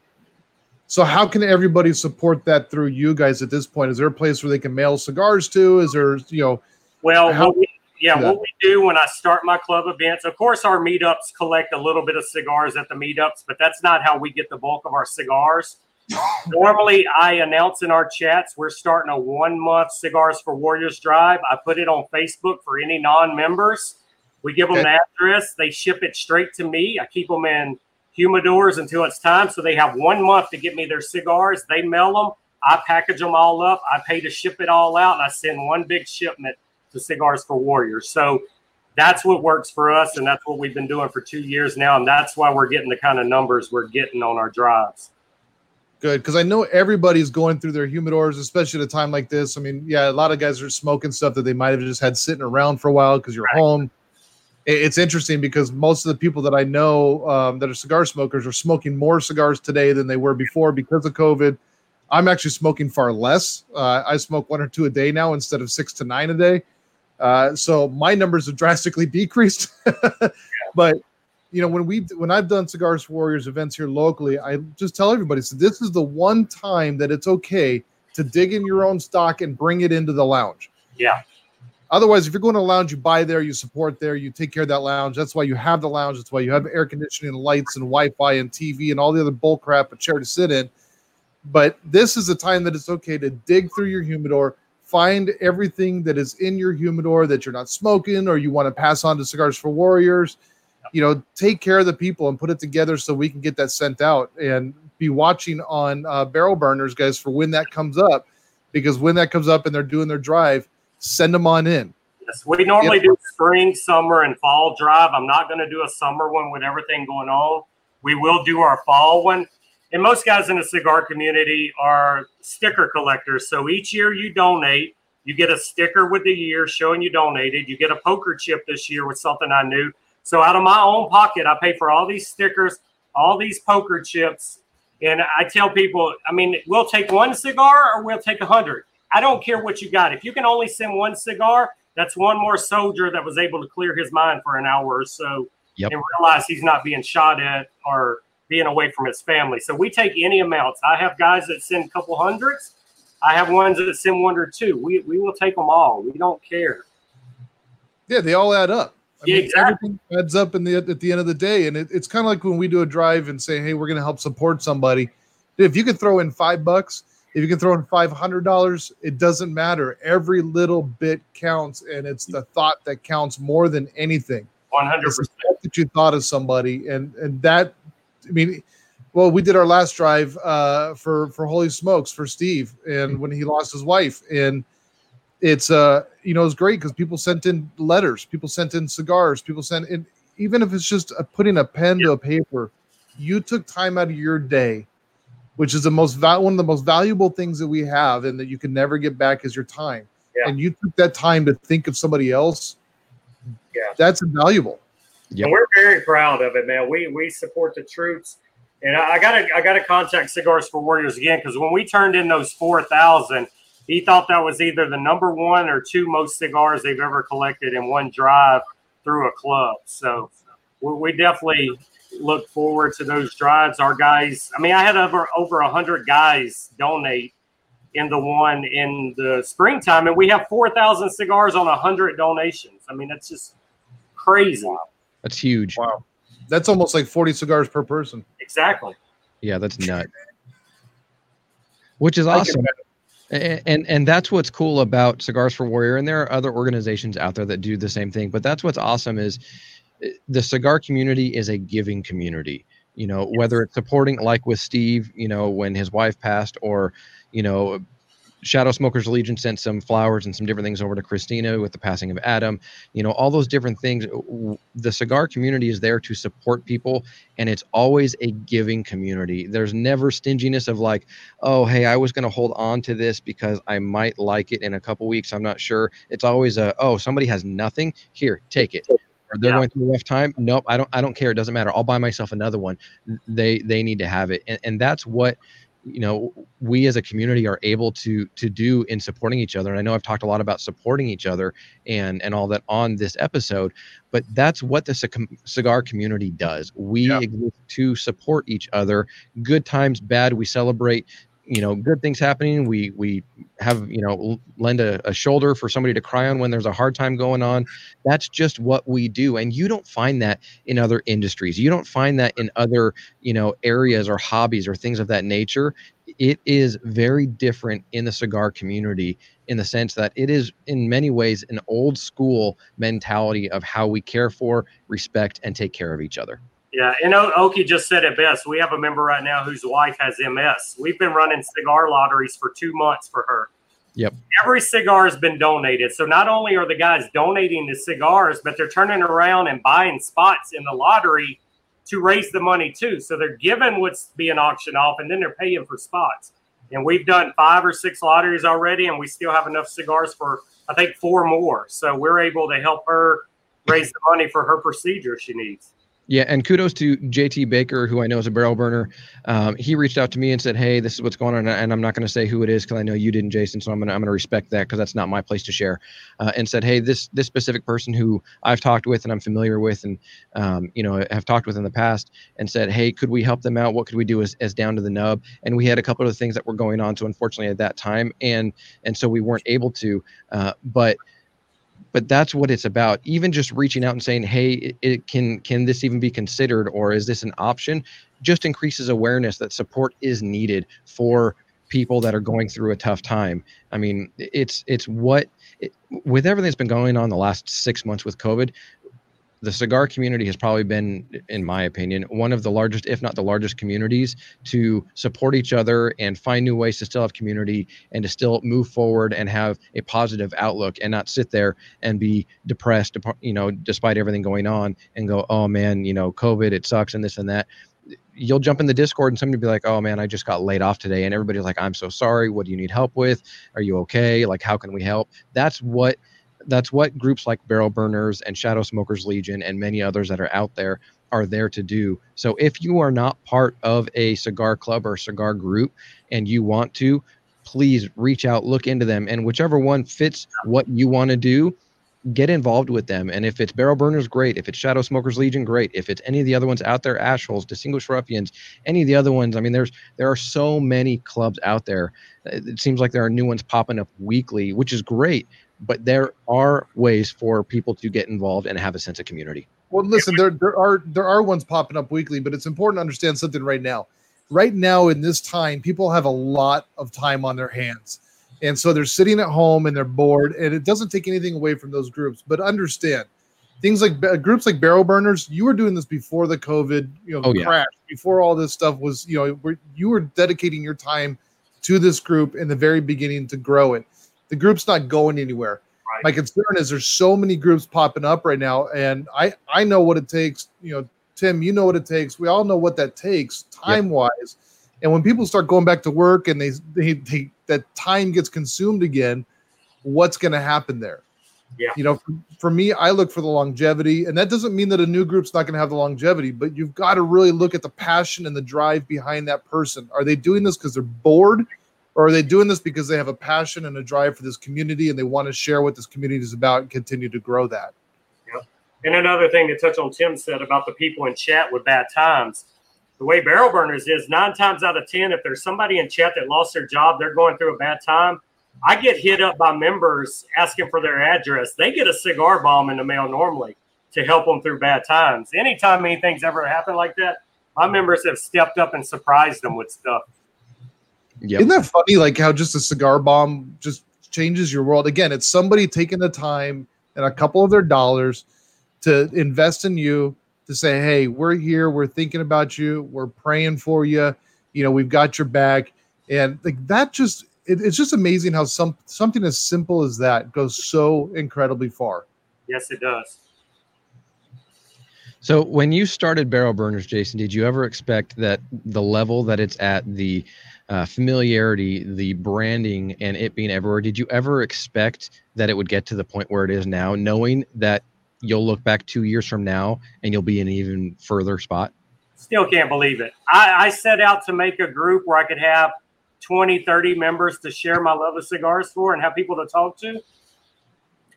so how can everybody support that through you guys at this point? Is there a place where they can mail cigars to? Is there you know? Well, how- what we, yeah, Yeah. what we do when I start my club events, of course, our meetups collect a little bit of cigars at the meetups, but that's not how we get the bulk of our cigars. Normally, I announce in our chats we're starting a one month Cigars for Warriors drive. I put it on Facebook for any non members. We give them Okay. an address, they ship it straight to me. I keep them in humidors until it's time. So they have one month to get me their cigars. They mail them. I package them all up. I pay to ship it all out, and I send one big shipment to Cigars for Warriors. So that's what works for us, and that's what we've been doing for two years now, and that's why we're getting the kind of numbers we're getting on our drives. Good, because I know everybody's going through their humidors, especially at a time like this. I mean, yeah, a lot of guys are smoking stuff that they might have just had sitting around for a while because you're Right. home. It's interesting because most of the people that I know um, that are cigar smokers are smoking more cigars today than they were before because of COVID. I'm actually smoking far less. Uh, I smoke one or two a day now instead of six to nine a day. Uh, so my numbers have drastically decreased. But you know, when we when I've done Cigars Warriors events here locally, I just tell everybody, so this is the one time that it's okay to dig in your own stock and bring it into the lounge. Yeah. Otherwise, if you're going to a lounge, you buy there, you support there, you take care of that lounge. That's why you have the lounge. That's why you have air conditioning, and lights, and Wi-Fi, and TV, and all the other bull crap, a chair to sit in. But this is the time that it's okay to dig through your humidor, find everything that is in your humidor that you're not smoking or you want to pass on to Cigars for Warriors. You know, take care of the people and put it together so we can get that sent out and be watching on uh, barrel burners, guys, for when that comes up. Because when that comes up and they're doing their drive, send them on in. Yes, we normally do spring, summer, and fall drive. I'm not going to do a summer one with everything going on. We will do our fall one. And most guys in the cigar community are sticker collectors. So each year you donate, you get a sticker with the year showing you donated. You get a poker chip this year with something I knew. So out of my own pocket, I pay for all these stickers, all these poker chips. And I tell people, I mean, we'll take one cigar or we'll take a hundred. I don't care what you got. If you can only send one cigar, that's one more soldier that was able to clear his mind for an hour or so Yep. and realize he's not being shot at or being away from his family. So we take any amounts. I have guys that send a couple hundreds. I have ones that send one or two. We, we will take them all. We don't care. Yeah, they all add up. I Yeah, mean, exactly. everything adds up in the at the end of the day, and it, it's kind of like when we do a drive and say, "Hey, we're going to help support somebody." If you can throw in five bucks, if you can throw in five hundred dollars, it doesn't matter. Every little bit counts, and it's the thought that counts more than anything. 100%. It's the fact that you thought of somebody, and and that, I mean, well, we did our last drive uh, for for Holy Smokes for Steve, and when he lost his wife, and it's uh you know it's great because people sent in letters, people sent in cigars, people sent in even if it's just uh putting a pen to a paper. You took time out of your day, which is the most val- one of the most valuable things that we have, and that you can never get back is your time. Yeah. And you took that time to think of somebody else. Yeah. that's invaluable. Yep. And we're very proud of it, man. We we support the troops. And I gotta I gotta contact Cigars for Warriors again because when we turned in those four thousand, he thought that was either the number one or two most cigars they've ever collected in one drive through a club. So we, we definitely look forward to those drives. Our guys, I mean, I had over over hundred guys donate in the one in the springtime, and we have four thousand cigars on hundred donations. I mean, that's just crazy. That's huge. Wow. That's almost like 40 cigars per person. Exactly. Yeah, that's nut. Which is awesome. And, and and that's what's cool about Cigars for Warrior, and there are other organizations out there that do the same thing. But that's what's awesome is uh, the cigar community is a giving community. You know, whether it's supporting like with Steve, you know, when his wife passed, or you know, Shadow Smokers Legion sent some flowers and some different things over to Christina with the passing of Adam. You know, all those different things. The cigar community is there to support people, and it's always a giving community. There's never stinginess of like, oh, hey, I was going to hold on to this because I might like it in a couple weeks. I'm not sure. It's always a, oh, somebody has nothing. Here, take it. Or they're yeah. going through a rough time. Nope, I don't. I don't care. It doesn't matter. I'll buy myself another one. They they need to have it, and, and that's what you know we as a community are able to to do in supporting each other. And i know i've talked a lot about supporting each other and and all that on this episode but that's what the cigar community does. We yeah. exist to support each other. Good times bad we celebrate you know good things happening. We we have you know lend a, a, shoulder for somebody to cry on when there's a hard time going on. That's just what we do. And you don't find that in other industries. You don't find that in other you know areas or hobbies or things of that nature. It is very different in the cigar community in the sense that it is in many ways an old school mentality of how we care for respect and take care of each other yeah, and Okie just said it best. We have a member right now whose wife has MS. We've been running cigar lotteries for two months for her. Yep. Every cigar has been donated. So not only are the guys donating the cigars, but they're turning around and buying spots in the lottery to raise the money too. So they're giving what's being auctioned off and then they're paying for spots. And we've done five or six lotteries already, and we still have enough cigars for I think four more. So we're able to help her raise the money for her procedure she needs. Yeah, and kudos to JT Baker, who I know is a barrel burner. Um, he reached out to me and said, "Hey, this is what's going on," and I'm not going to say who it is because I know you didn't, Jason. So I'm gonna I'm gonna respect that because that's not my place to share. Uh, and said, "Hey, this this specific person who I've talked with and I'm familiar with, and um, you know have talked with in the past, and said, "Hey, could we help them out? What could we do as, as down to the nub?" And we had a couple of things that were going on. So unfortunately, at that time, and and so we weren't able to. Uh, but but that's what it's about. Even just reaching out and saying hey it, it, can can this even be considered or is this an option? just increases awareness that support is needed for people that are going through a tough time. I mean it's it's what it, with everything that's been going on the last six months with covid the cigar community has probably been, in my opinion, one of the largest, if not the largest, communities to support each other and find new ways to still have community and to still move forward and have a positive outlook and not sit there and be depressed, you know, despite everything going on and go, oh man, you know, COVID, it sucks and this and that. You'll jump in the Discord and somebody will be like, oh man, I just got laid off today. And everybody's like, I'm so sorry. What do you need help with? Are you okay? Like, how can we help? That's what that's what groups like Barrel Burners and Shadow Smokers Legion and many others that are out there are there to do. So if you are not part of a cigar club or cigar group and you want to, please reach out, look into them, and whichever one fits what you want to do, get involved with them. And if it's Barrel Burners, great. If it's Shadow Smokers Legion, great. If it's any of the other ones out there, Ashholes, Distinguished Ruffians, any of the other ones, I mean, there's there are so many clubs out there. It seems like there are new ones popping up weekly, which is great but there are ways for people to get involved and have a sense of community. Well, listen, there there are there are ones popping up weekly, but it's important to understand something right now. Right now, in this time, people have a lot of time on their hands, and so they're sitting at home and they're bored. And it doesn't take anything away from those groups, but understand things like groups like barrel burners. You were doing this before the COVID, you know, oh, crash, yeah. before all this stuff was, you know, you were dedicating your time to this group in the very beginning to grow it the group's not going anywhere. Right. My concern is there's so many groups popping up right now, and I I know what it takes. You know, Tim, you know what it takes. We all know what that takes time wise. Yep. And when people start going back to work and they they, they that time gets consumed again, what's going to happen there? Yeah. You know, for, for, me, I look for the longevity, and that doesn't mean that a new group's not going to have the longevity, but you've got to really look at the passion and the drive behind that person. Are they doing this because they're bored? Or are they doing this because they have a passion and a drive for this community and they want to share what this community is about and continue to grow that? Yep. And another thing to touch on Tim said about the people in chat with bad times. The way barrel burners is nine times out of ten, if there's somebody in chat that lost their job, they're going through a bad time. I get hit up by members asking for their address. They get a cigar bomb in the mail normally to help them through bad times. Anytime anything's ever happened like that, my members have stepped up and surprised them with stuff. Yep. Isn't that funny? Like how just a cigar bomb just changes your world. Again, it's somebody taking the time and a couple of their dollars to invest in you to say, "Hey, we're here. We're thinking about you. We're praying for you. You know, we've got your back." And like that just it, it's just amazing how some something as simple as that goes so incredibly far. Yes, it does. So when you started Barrel Burners, Jason, did you ever expect that the level that it's at, the uh, familiarity, the branding, and it being everywhere, did you ever expect that it would get to the point where it is now, knowing that you'll look back two years from now and you'll be in an even further spot? Still can't believe it. I, I set out to make a group where I could have 20, 30 members to share my love of cigars for and have people to talk to.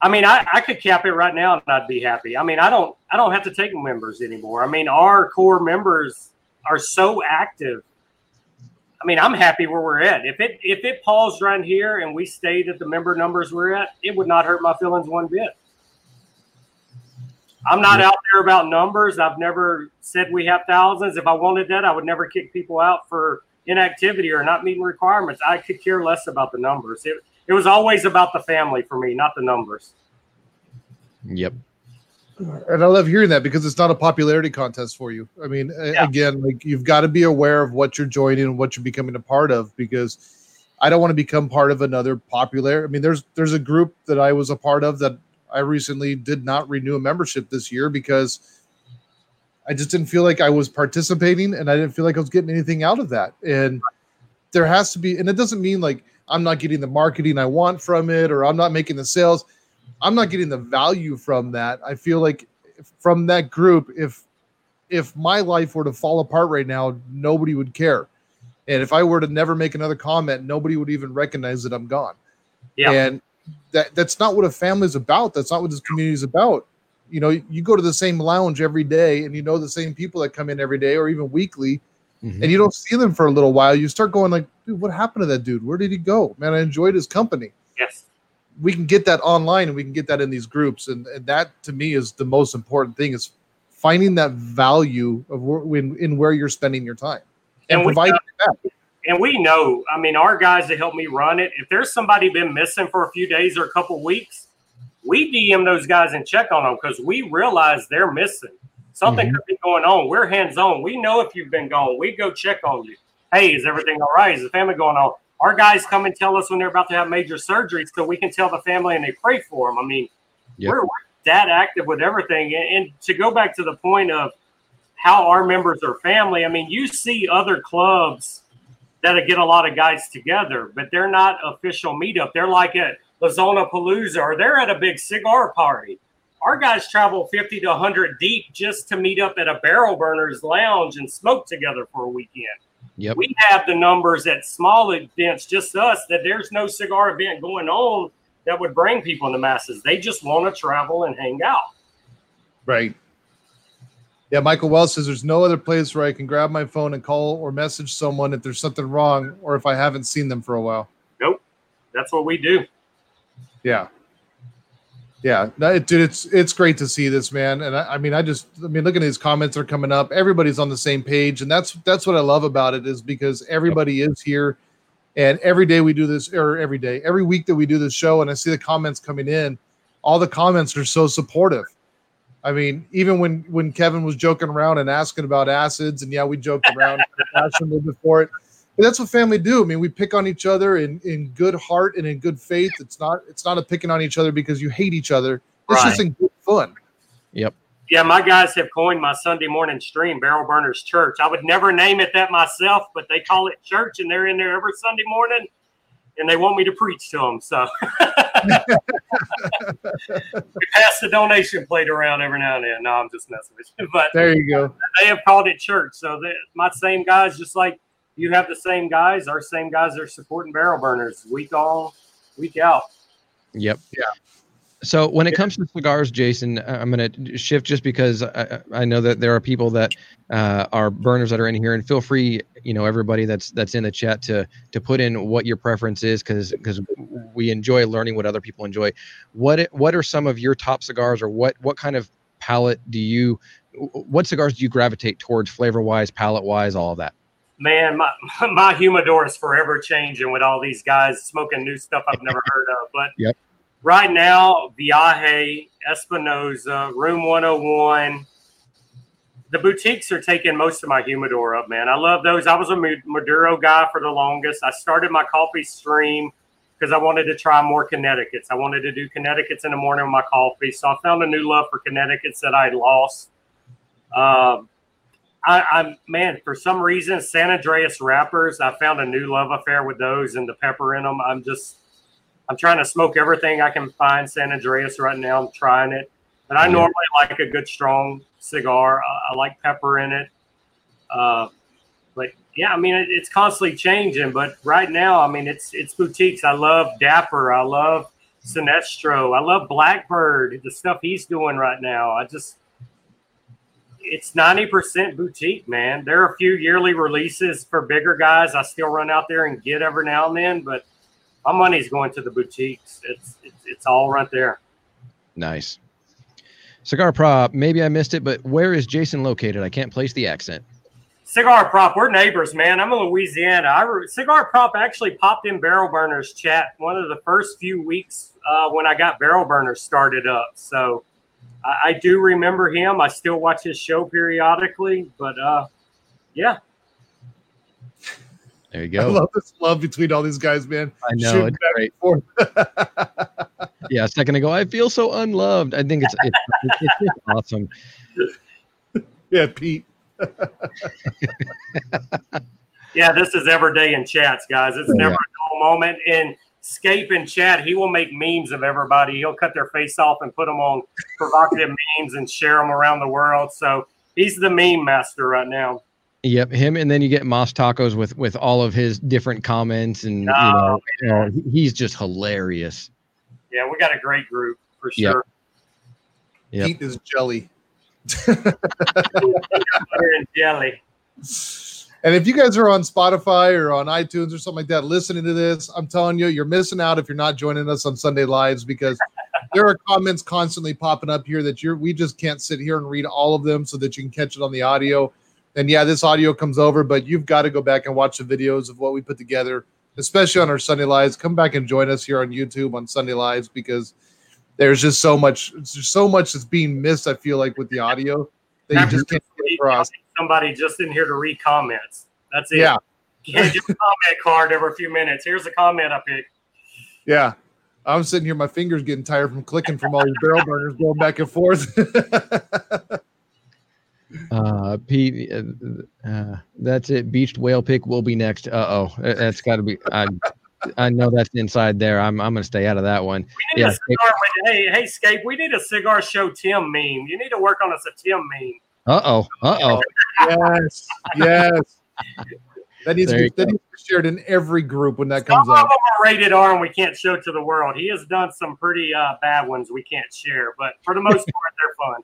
I mean, I, I could cap it right now and I'd be happy. I mean, I don't I don't have to take members anymore. I mean, our core members are so active. I mean, I'm happy where we're at. If it if it paused right here and we stayed at the member numbers we're at, it would not hurt my feelings one bit. I'm not out there about numbers. I've never said we have thousands. If I wanted that, I would never kick people out for inactivity or not meeting requirements. I could care less about the numbers. It, it was always about the family for me, not the numbers. Yep. And I love hearing that because it's not a popularity contest for you. I mean, yeah. again, like you've got to be aware of what you're joining and what you're becoming a part of because I don't want to become part of another popular. I mean, there's there's a group that I was a part of that I recently did not renew a membership this year because I just didn't feel like I was participating and I didn't feel like I was getting anything out of that. And there has to be, and it doesn't mean like I'm not getting the marketing I want from it or I'm not making the sales. I'm not getting the value from that. I feel like from that group, if if my life were to fall apart right now, nobody would care. And if I were to never make another comment, nobody would even recognize that I'm gone. Yeah. And that that's not what a family is about. That's not what this community is about. You know, you go to the same lounge every day and you know the same people that come in every day or even weekly mm-hmm. and you don't see them for a little while. You start going like, dude, what happened to that dude? Where did he go? Man, I enjoyed his company. Yes. We can get that online and we can get that in these groups. And, and that to me is the most important thing is finding that value of where, in, in where you're spending your time and, and providing that and we know, I mean, our guys that help me run it, if there's somebody been missing for a few days or a couple weeks, we DM those guys and check on them because we realize they're missing. Something mm-hmm. could be going on. We're hands on. We know if you've been gone. We go check on you. Hey, is everything all right? Is the family going on? Our guys come and tell us when they're about to have major surgery so we can tell the family and they pray for them. I mean, yep. we're, we're that active with everything. And, and to go back to the point of how our members are family, I mean, you see other clubs that get a lot of guys together, but they're not official meetup. They're like at La Zona Palooza or they're at a big cigar party. Our guys travel 50 to 100 deep just to meet up at a barrel burners lounge and smoke together for a weekend. Yep. We have the numbers at small events, just us, that there's no cigar event going on that would bring people in the masses. They just want to travel and hang out. Right. Yeah, Michael Wells says there's no other place where I can grab my phone and call or message someone if there's something wrong or if I haven't seen them for a while. Nope. That's what we do. Yeah yeah, no, dude, it's it's great to see this man, and I, I, mean, I just, I mean, looking at his comments are coming up. Everybody's on the same page, and that's that's what I love about it is because everybody is here, and every day we do this, or every day, every week that we do this show, and I see the comments coming in, all the comments are so supportive. I mean, even when when Kevin was joking around and asking about acids, and yeah, we joked around passionately before it. But that's what family do. I mean, we pick on each other in, in good heart and in good faith. It's not it's not a picking on each other because you hate each other. It's right. just in good fun. Yep. Yeah, my guys have coined my Sunday morning stream Barrel Burners Church. I would never name it that myself, but they call it church, and they're in there every Sunday morning, and they want me to preach to them. So we pass the donation plate around every now and then. No, I'm just messing with you. But there you go. They have called it church. So they, my same guys, just like you have the same guys. Our same guys are supporting barrel burners week on, week out. Yep. Yeah. So when it comes to cigars, Jason, I'm going to shift just because I, I, know that there are people that uh, are burners that are in here, and feel free, you know, everybody that's that's in the chat to to put in what your preference is, because because we enjoy learning what other people enjoy. What what are some of your top cigars, or what what kind of palate do you, what cigars do you gravitate towards, flavor wise, palate wise, all of that? Man, my my humidor is forever changing with all these guys smoking new stuff I've never heard of. But yep. right now, Viaje, Espinosa, Room 101, the boutiques are taking most of my humidor up, man. I love those. I was a Maduro guy for the longest. I started my coffee stream because I wanted to try more Connecticut's. I wanted to do Connecticut's in the morning with my coffee. So I found a new love for Connecticut's that I lost. Um, I, I'm man, for some reason, San Andreas wrappers. I found a new love affair with those and the pepper in them. I'm just, I'm trying to smoke everything I can find San Andreas right now. I'm trying it, but I normally like a good strong cigar. I, I like pepper in it. Uh, but yeah, I mean, it, it's constantly changing. But right now, I mean, it's it's boutiques. I love Dapper. I love Sinistro. I love Blackbird. The stuff he's doing right now. I just it's 90% boutique, man. There are a few yearly releases for bigger guys I still run out there and get every now and then, but my money's going to the boutiques. It's it's, it's all right there. Nice. Cigar Prop, maybe I missed it, but where is Jason located? I can't place the accent. Cigar Prop, we're neighbors, man. I'm in Louisiana. I, Cigar Prop actually popped in Barrel Burners chat one of the first few weeks uh, when I got Barrel Burners started up. So I, I, do remember him. I still watch his show periodically, but uh, yeah. There you go. I love this love between all these guys, man. I know it's great. yeah, a second ago, I feel so unloved. I think it's it's, it's, it's awesome. Yeah, Pete. yeah, this is every day in chats, guys. It's never a dull moment. And Scape in chat, he will make memes of everybody. He'll cut their face off and put them on provocative memes and share them around the world. So he's the meme master right now. Yep, him, and then you get Moss Tacos with with all of his different comments, and oh, you, know, you, know, he's just hilarious. Yeah, we got a great group for sure. Yep. Pete is jelly. butter and jelly. And if you guys are on Spotify or on iTunes or something like that, listening to this, I'm telling you, you're missing out if you're not joining us on Sunday Lives because there are comments constantly popping up here that you're we just can't sit here and read all of them so that you can catch it on the audio. And yeah, this audio comes over, but you've got to go back and watch the videos of what we put together, especially on our Sunday Lives. Come back and join us here on YouTube on Sunday Lives because there's just so much, there's so much that's being missed. I feel like with the audio that you just can't get across. Somebody just in here to read comments. That's it. Yeah. Get a comment card every few minutes. Here's a comment I picked. Yeah. I'm sitting here, my fingers getting tired from clicking from all these barrel burners going back and forth. uh, Pete, uh, uh, that's it. Beached whale pick will be next. Uh oh, that's got to be. I, I know that's inside there. I'm I'm gonna stay out of that one. We need yeah. a cigar. Hey, hey, Scape. We need a cigar show Tim meme. You need to work on us a Tim meme. Uh oh. Uh oh. Yes. Yes. That needs, to be, that needs to be shared in every group when that comes Some out. Some of them are rated R and we can't show to the world. He has done some pretty uh, bad ones we can't share, but for the most part, they're fun.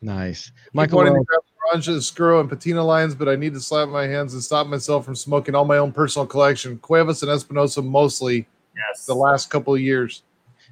Nice. Michael wanted to grab Orange Screw and Patina lines, but I need to slap my hands and stop myself from smoking all my own personal collection. Cuevas and Espinosa mostly. Yes. The last couple of years.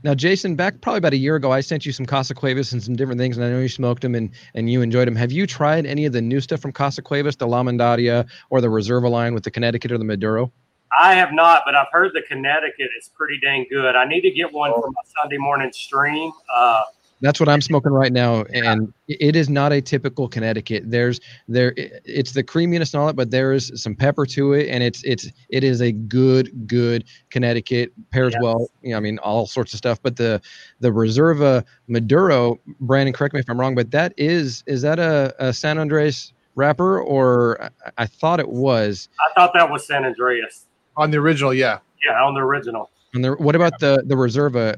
Now, Jason, back probably about a year ago, I sent you some Casa Cuevas and some different things, and I know you smoked them and, and you enjoyed them. Have you tried any of the new stuff from Casa Cuevas, the La Mandaria or the Reserva line with the Connecticut or the Maduro? I have not, but I've heard the Connecticut is pretty dang good. I need to get one for my Sunday morning stream. Uh, that's what I'm smoking right now, and it is not a typical Connecticut. There's there, it's the creaminess and all that, but there is some pepper to it, and it's it's it is a good good Connecticut pairs yes. well. You know, I mean all sorts of stuff. But the the Reserva Maduro, Brandon, correct me if I'm wrong, but that is is that a, a San Andreas wrapper, or I, I thought it was. I thought that was San Andreas on the original. Yeah, yeah, on the original. And the, what about the the Reserva?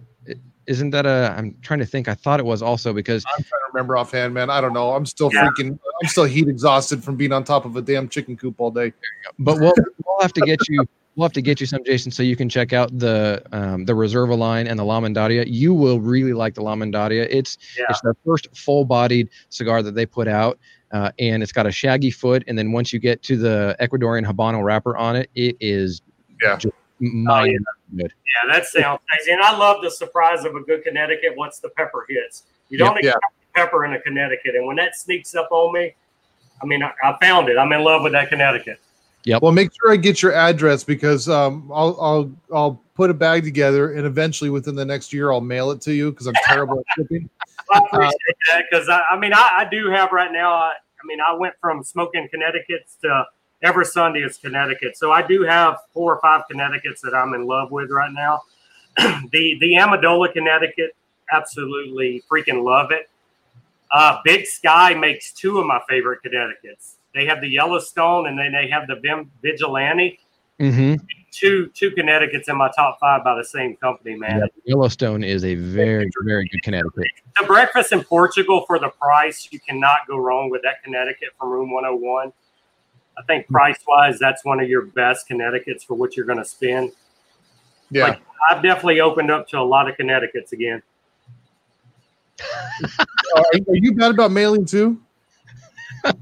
Isn't that a i'm trying to think i thought it was also because i'm trying to remember offhand man. I don't know. I'm still yeah. freaking i'm still heat exhausted from being on top of a damn chicken coop all day. But we'll, we'll have to get you we'll have to get you some jason so you can check out the um, the reserva line and the la mandaria. You will really like the la mandaria. It's yeah. it's the first full bodied cigar that they put out uh, and it's got a shaggy foot and then once you get to the ecuadorian habano wrapper on it it is yeah just oh, yeah. good yeah, that sounds crazy. And I love the surprise of a good Connecticut once the pepper hits. You don't yeah, expect yeah. pepper in a Connecticut. And when that sneaks up on me, I mean, I, I, found it. I'm in love with that Connecticut. Yep. Well, make sure I get your address because um, I'll I'll I'll put a bag together and eventually within the next year I'll mail it to you because I'm terrible at shipping. I appreciate that because I, I mean I, I do have right now. I, I mean I went from smoking Connecticut's to ever Sunday is Connecticut, so I do have four or five Connecticut's that I'm in love with right now. the the Amendola Connecticut, absolutely freaking love it. Uh, Big Sky makes two of my favorite Connecticut's. They have the Yellowstone and then they have the Vim Vigilante. Mm-hmm. Two two Connecticut's in my top five by the same company, man. Yeah, Yellowstone is a very, very good Connecticut. The breakfast in Portugal for the price, you cannot go wrong with that Connecticut from Room 101. I think price wise, that's one of your best Connecticut's for what you're going to spend. Yeah. Like, I've definitely opened up to a lot of Connecticut's again. are, are you bad about mailing too?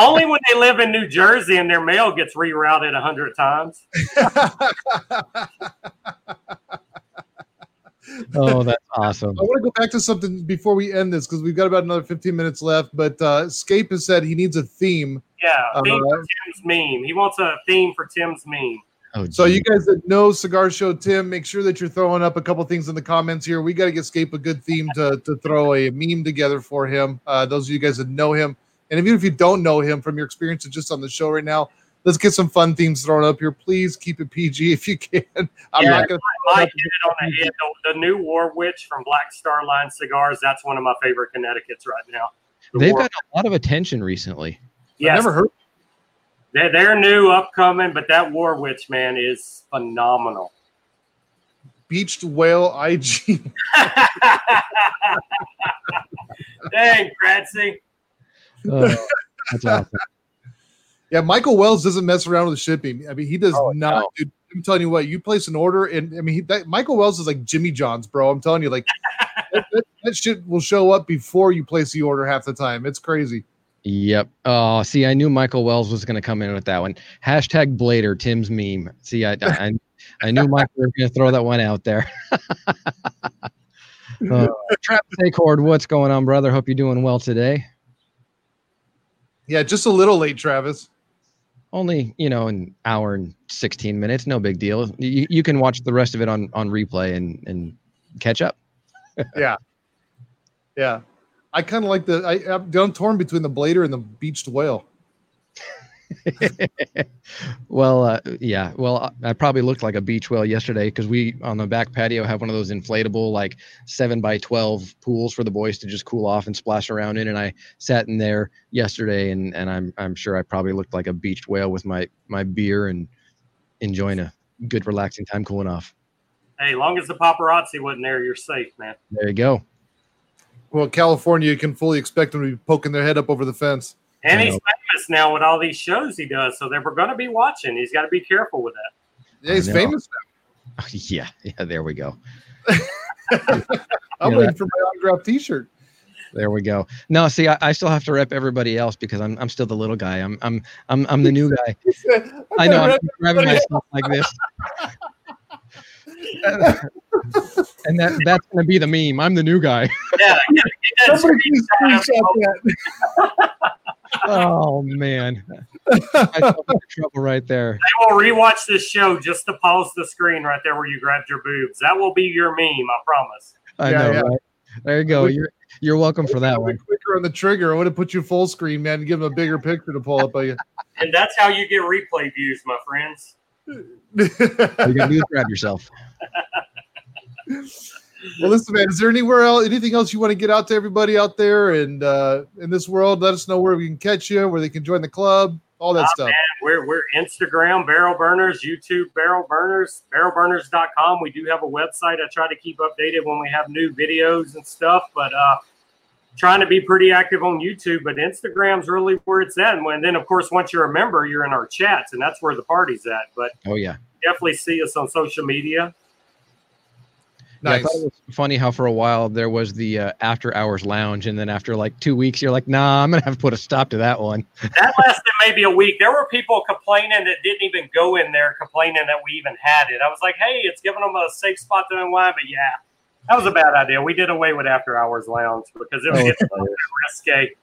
Only when they live in New Jersey and their mail gets rerouted a hundred times. Oh, that's awesome. I want to go back to something before we end this because we've got about another 15 minutes left. But uh, Scape has said he needs a theme. Yeah, theme Uh, for Tim's meme. He wants a theme for Tim's meme. Oh, So you guys that know Cigar Show Tim, make sure that you're throwing up a couple things in the comments here. We got to get Scape a good theme to, to throw a meme together for him. Uh, those of you guys that know him, and even if you don't know him from your experiences just on the show right now, let's get some fun themes thrown up here. Please keep it PG if you can. I'm Yeah. not going I hit it on the head. The, the new War Witch from Black Star Line Cigars. That's one of my favorite Connecticut's right now. The they've War- got a lot of attention recently. to. I've never heard. They're, they're new, upcoming, but that War Witch man is phenomenal. Beached Whale IG. Dang, Grazie. Oh, that's awesome. Yeah, Michael Wells doesn't mess around with the shipping. I mean, he does Oh, not. no. Dude, I'm telling you what, you place an order, and I mean, he, that, Michael Wells is like Jimmy John's, bro. I'm telling you, like that, that, that shit will show up before you place the order half the time. It's crazy. Yep. Oh, see, I knew Michael Wells was going to come in with that one. Hashtag Blader, Tim's meme. See, I, I, I knew Michael was going to throw that one out there. uh, Travis Acord, what's going on, brother? Hope you're doing well today. Yeah, just a little late, Travis. Only, you know, an hour and 16 minutes. No big deal. You, you can watch the rest of it on, on replay and, and catch up. Yeah, yeah. I kind of like the. I, I'm, torn between the blader and the beached whale. well, uh, yeah. Well, I I probably looked like a beach whale yesterday because we on the back patio have one of those inflatable like seven by twelve pools for the boys to just cool off and splash around in. And I sat in there yesterday, and and I'm I'm sure I probably looked like a beached whale with my my beer and enjoying a good relaxing time cooling off. Hey, long as the paparazzi wasn't there, you're safe, man. There you go. Well, California, you can fully expect them to be poking their head up over the fence. And I he's know. Famous now with all these shows he does, so they're going to be watching. He's got to be careful with that. Yeah, he's I know. famous yeah, yeah. There we go. I'm Yeah, waiting for my autographed T-shirt. There we go. No, see, I, I still have to rep everybody else because I'm I'm still the little guy. I'm I'm I'm I'm the new guy. I know I'm grabbing myself like this. and that that's gonna be the meme. I'm the new guy. Yeah, get, get that Somebody please screenshot that. Oh man. I trouble right there. I will rewatch this show just to pause the screen right there where you grabbed your boobs. That will be your meme, I promise. I Yeah, know, yeah. right? There you go. You're you're welcome for that one. bit quicker on the trigger. I would have put you full screen, man, and give them a bigger picture to pull up of you. And that's how you get replay views, my friends. All you gotta do is grab yourself. well, listen, man. Is there anywhere else, anything else you want to get out to everybody out there and uh, in this world? Let us know where we can catch you, where they can join the club, all that stuff. We're, we're Instagram, Barrel Burners, YouTube, Barrel Burners, barrelburners.com. We do have a website. I try to keep updated when we have new videos and stuff, but uh, trying to be pretty active on YouTube. But Instagram's really where it's at. And then, of course, once you're a member, you're in our chats, and that's where the party's at. But Oh yeah. definitely see us on social media. Yeah, I thought it was funny how for a while there was the uh, after hours lounge, and then after like two weeks, you're like, nah, I'm gonna have to put a stop to that one. That lasted maybe a week. There were people complaining that didn't even go in there, complaining that we even had it. I was like, hey, it's giving them a safe spot to unwind. But yeah, that was a bad idea. We did away with after hours lounge because it was Oh, getting a risque.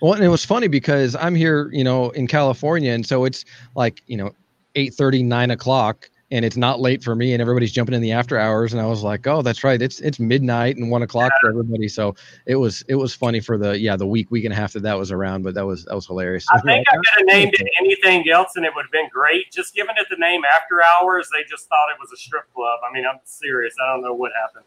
Well, and it was funny because I'm here, you know, in California, and so it's like, you know, eight thirty, nine o'clock, and it's not late for me, and everybody's jumping in the after hours. And I was like, oh, that's right, it's it's midnight and one o'clock for everybody. So it was it was funny for the yeah the week week and a half that that was around, but that was that was hilarious. I think I could have named it anything else, and it would have been great. Just giving it the name After Hours, they just thought it was a strip club. I mean, I'm serious. I don't know what happened.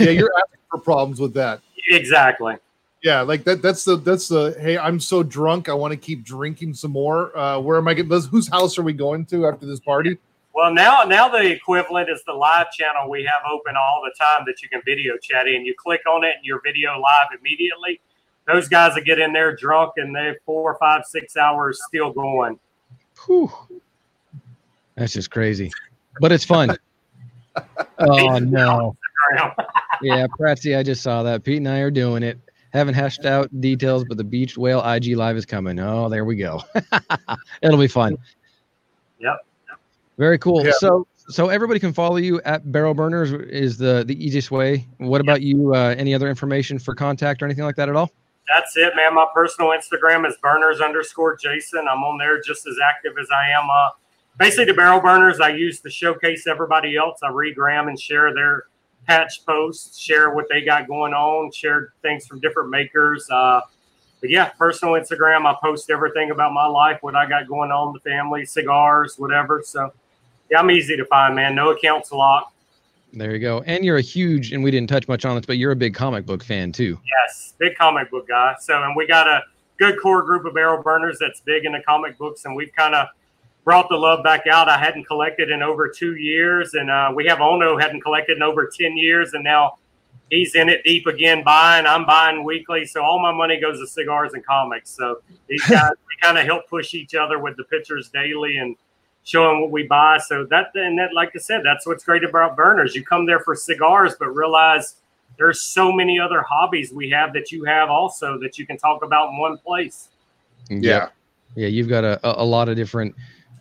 yeah, you're asking for problems with that. Exactly. Yeah, like that. That's the that's the. Hey, I'm so drunk. I want to keep drinking some more. Uh, where am I getting? Whose house are we going to after this party? Well, now now the equivalent is the live channel we have open all the time that you can video chat in. You click on it and your video live immediately. Those guys that get in there drunk and they're four, five, six hours still going. Whew. That's just crazy, but it's fun. oh no. yeah, Pratsy, I just saw that. Pete and I are doing it. Haven't hashed out details, but the Beach Whale IG Live is coming. Oh, there we go. It'll be fun. Yep. Very cool. Yeah. So, so everybody can follow you at Barrel Burners is the the easiest way. What about you? Uh, any other information for contact or anything like that at all? That's it, man. My personal Instagram is burners underscore Jason. I'm on there just as active as I am. Uh, basically, the Barrel Burners I use to showcase everybody else. I regram and share their patch posts, share what they got going on, share things from different makers. Uh, but yeah, personal Instagram, I post everything about my life, what I got going on, the family, cigars, whatever. So yeah, I'm easy to find, man. No accounts locked. There you go. And you're a huge, and we didn't touch much on this, but you're a big comic book fan too. Yes, big comic book guy. So, and we got a good core group of barrel burners that's big into comic books, and we've kind of brought the love back out. I hadn't collected in over two years, and uh, we have Ono hadn't collected in over ten years, and now he's in it deep again, buying. I'm buying weekly, so all my money goes to cigars and comics. So these guys we kind of help push each other with the pictures daily and showing what we buy. So that and that, like I said, that's what's great about burners. You come there for cigars, but realize there's so many other hobbies we have that you have also that you can talk about in one place. Yeah. Yeah, you've got a, a lot of different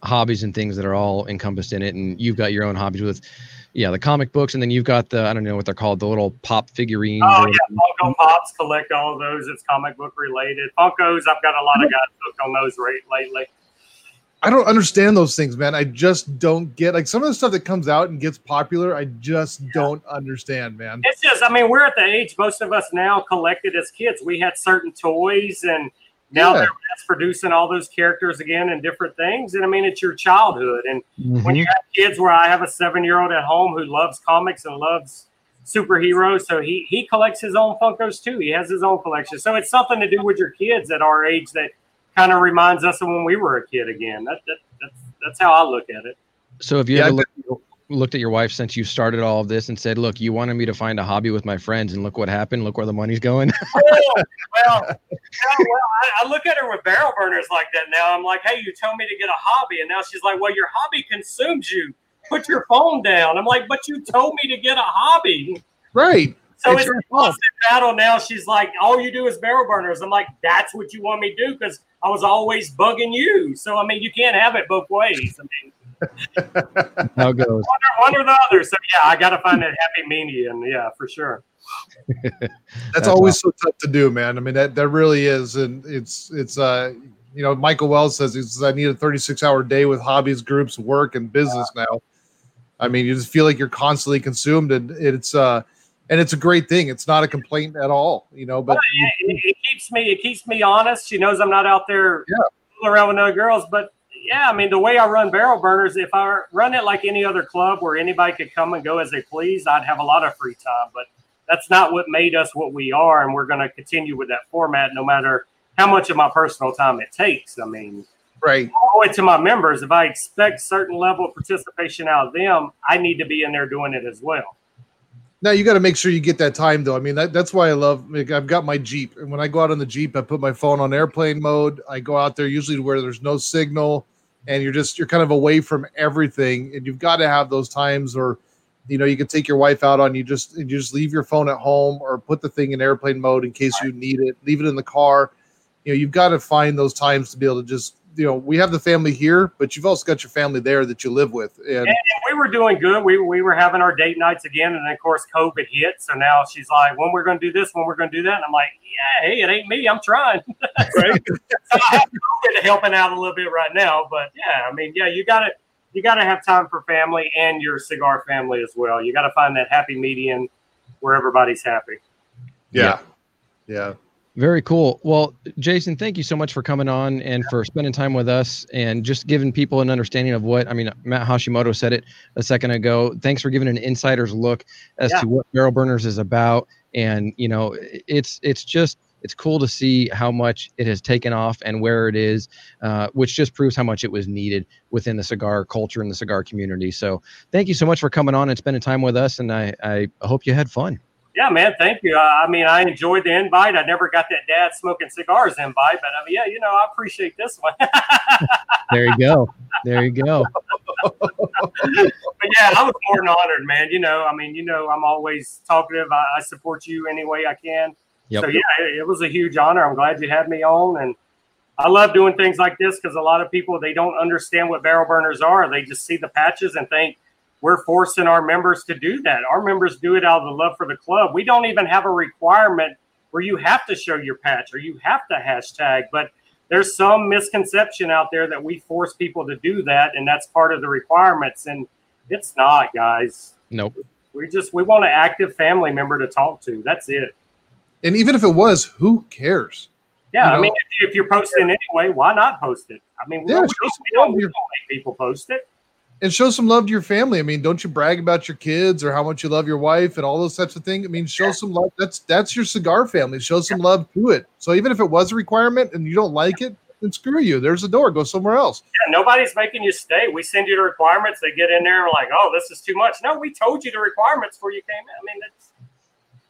hobbies and things that are all encompassed in it. And you've got your own hobbies with, yeah, the comic books, and then you've got the I don't know what they're called, the little pop figurines. Oh yeah, Funko Pops. Collect all of those. It's comic book related. Funkos. I've got a lot of guys hooked on those right lately. I don't understand those things, man. I just don't get like some of the stuff that comes out and gets popular. I just yeah. don't understand, man. It's just, I mean, we're at the age most of us now collected as kids. We had certain toys, and now yeah. they're mass producing all those characters again and different things. And I mean, it's your childhood. And mm-hmm. when you have kids, where I have a seven year old at home who loves comics and loves superheroes, so he he collects his own Funkos too. He has his own collection. So it's something to do with your kids at our age that kind of reminds us of when we were a kid again. That, that that's that's how I look at it. So have you yeah, ever looked, looked, at your wife since you started all of this and said, "Look, you wanted me to find a hobby with my friends, and look what happened. Look where the money's going." oh, well, well, I, I, look at her with barrel burners like that now. I'm like, "Hey, you told me to get a hobby," and now she's like, "Well, your hobby consumes you. Put your phone down." I'm like, "But you told me to get a hobby." Right. So it's, it's a constant battle now. She's like, all you do is barrel burners. I'm like, that's what you want me to do because I was always bugging you. So I mean, you can't have it both ways. I mean, how goes one or, one or the other. So yeah, I got to find that happy medium. Yeah, for sure. that's, that's, always awesome. so tough to do, man. I mean, that that really is, and it's it's uh you know Michael Wells says he says I need a 36 hour day with hobbies, groups, work, and business yeah. now. I mean, you just feel like you're constantly consumed, and it's uh and it's a great thing. It's not a complaint at all, you know. But well, it, it, keeps me it keeps me honest. She knows I'm not out there yeah. around with other girls. But yeah, I mean the way I run barrel burners, if I run it like any other club where anybody could come and go as they please, I'd have a lot of free time. But that's not what made us what we are, and we're going to continue with that format no matter how much of my personal time it takes. I mean. Right. All the way to my members, if I expect certain level of participation out of them, I need to be in there doing it as well. Now you got to make sure you get that time though. I mean, that, that's why I love. Like, I've got my Jeep, and when I go out on the Jeep, I put my phone on airplane mode. I go out there usually where there's no signal, and you're just you're kind of away from everything. And you've got to have those times, or you know, you can take your wife out on you just you just leave your phone at home, or put the thing in airplane mode in case you need it. Leave it in the car. You know, you've got to find those times to be able to just you know, we have the family here, but you've also got your family there that you live with. And, and, and, we were doing good. We, we were having our date nights again. And then of course, COVID hit. So now she's like, when we're going to do this, when we're going to do that. And I'm like, yeah, hey, it ain't me. I'm trying. right. so I have helping out a little bit right now. But yeah, I mean, yeah, you got to, you got to have time for family and your cigar family as well. You got to find that happy median where everybody's happy. Yeah. Yeah. Very cool. Well, Jason, thank you so much for coming on and for spending time with us and just giving people an understanding of what I mean. Matt Hashimoto said it a second ago. Thanks for giving an insider's look as Yeah. to what Barrel Burners is about. And you know, it's it's just it's cool to see how much it has taken off and where it is, uh, which just proves how much it was needed within the cigar culture and the cigar community. So, thank you so much for coming on and spending time with us. And I I hope you had fun. Yeah, man. Thank you. Uh, I mean, I enjoyed the invite. I never got that dad smoking cigars invite, but I mean, yeah, you know, I appreciate this one. There you go. There you go. but yeah, I was more than honored, man. You know, I mean, you know, I'm always talkative. I, I support you any way I can. Yep. So yeah, it, it was a huge honor. I'm glad you had me on, and I love doing things like this because a lot of people they don't understand what barrel burners are. They just see the patches and think we're forcing our members to do that. Our members do it out of the love for the club. We don't even have a requirement where you have to show your patch or you have to hashtag, but there's some misconception out there that we force people to do that, and that's part of the requirements. And it's not, guys. Nope. We just we want an active family member to talk to. That's it. And even if it was, who cares? Yeah, You I know? mean, if, if you're posting anyway, why not post it? I mean, we, Yeah, don't, show we, don't, we don't make people post it. And show some love to your family. I mean, don't you brag about your kids or how much you love your wife and all those types of things? I mean, show some love. That's that's your cigar family. Show some love to it. So even if it was a requirement and you don't like it, then screw you. There's a door. Go somewhere else. Yeah, nobody's making you stay. We send you the requirements. They get in there and like, oh, this is too much. No, we told you the requirements before you came in. I mean, it's,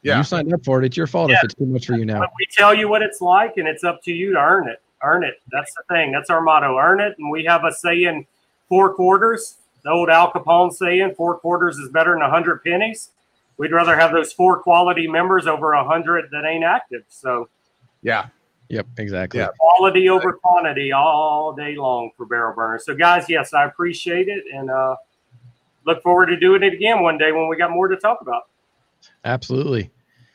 Yeah. You signed up for it. It's your fault Yeah. if it's too much for you now. but we tell you what it's like, and it's up to you to earn it. Earn it. That's the thing. That's our motto. Earn it. And we have a saying, four quarters. The old Al Capone saying, four quarters is better than a hundred pennies. We'd rather have those four quality members over a hundred that ain't active. So Yeah. Yep, exactly. Yeah. quality over quantity all day long for barrel burners. So guys, yes, I appreciate it and uh look forward to doing it again one day when we got more to talk about. Absolutely.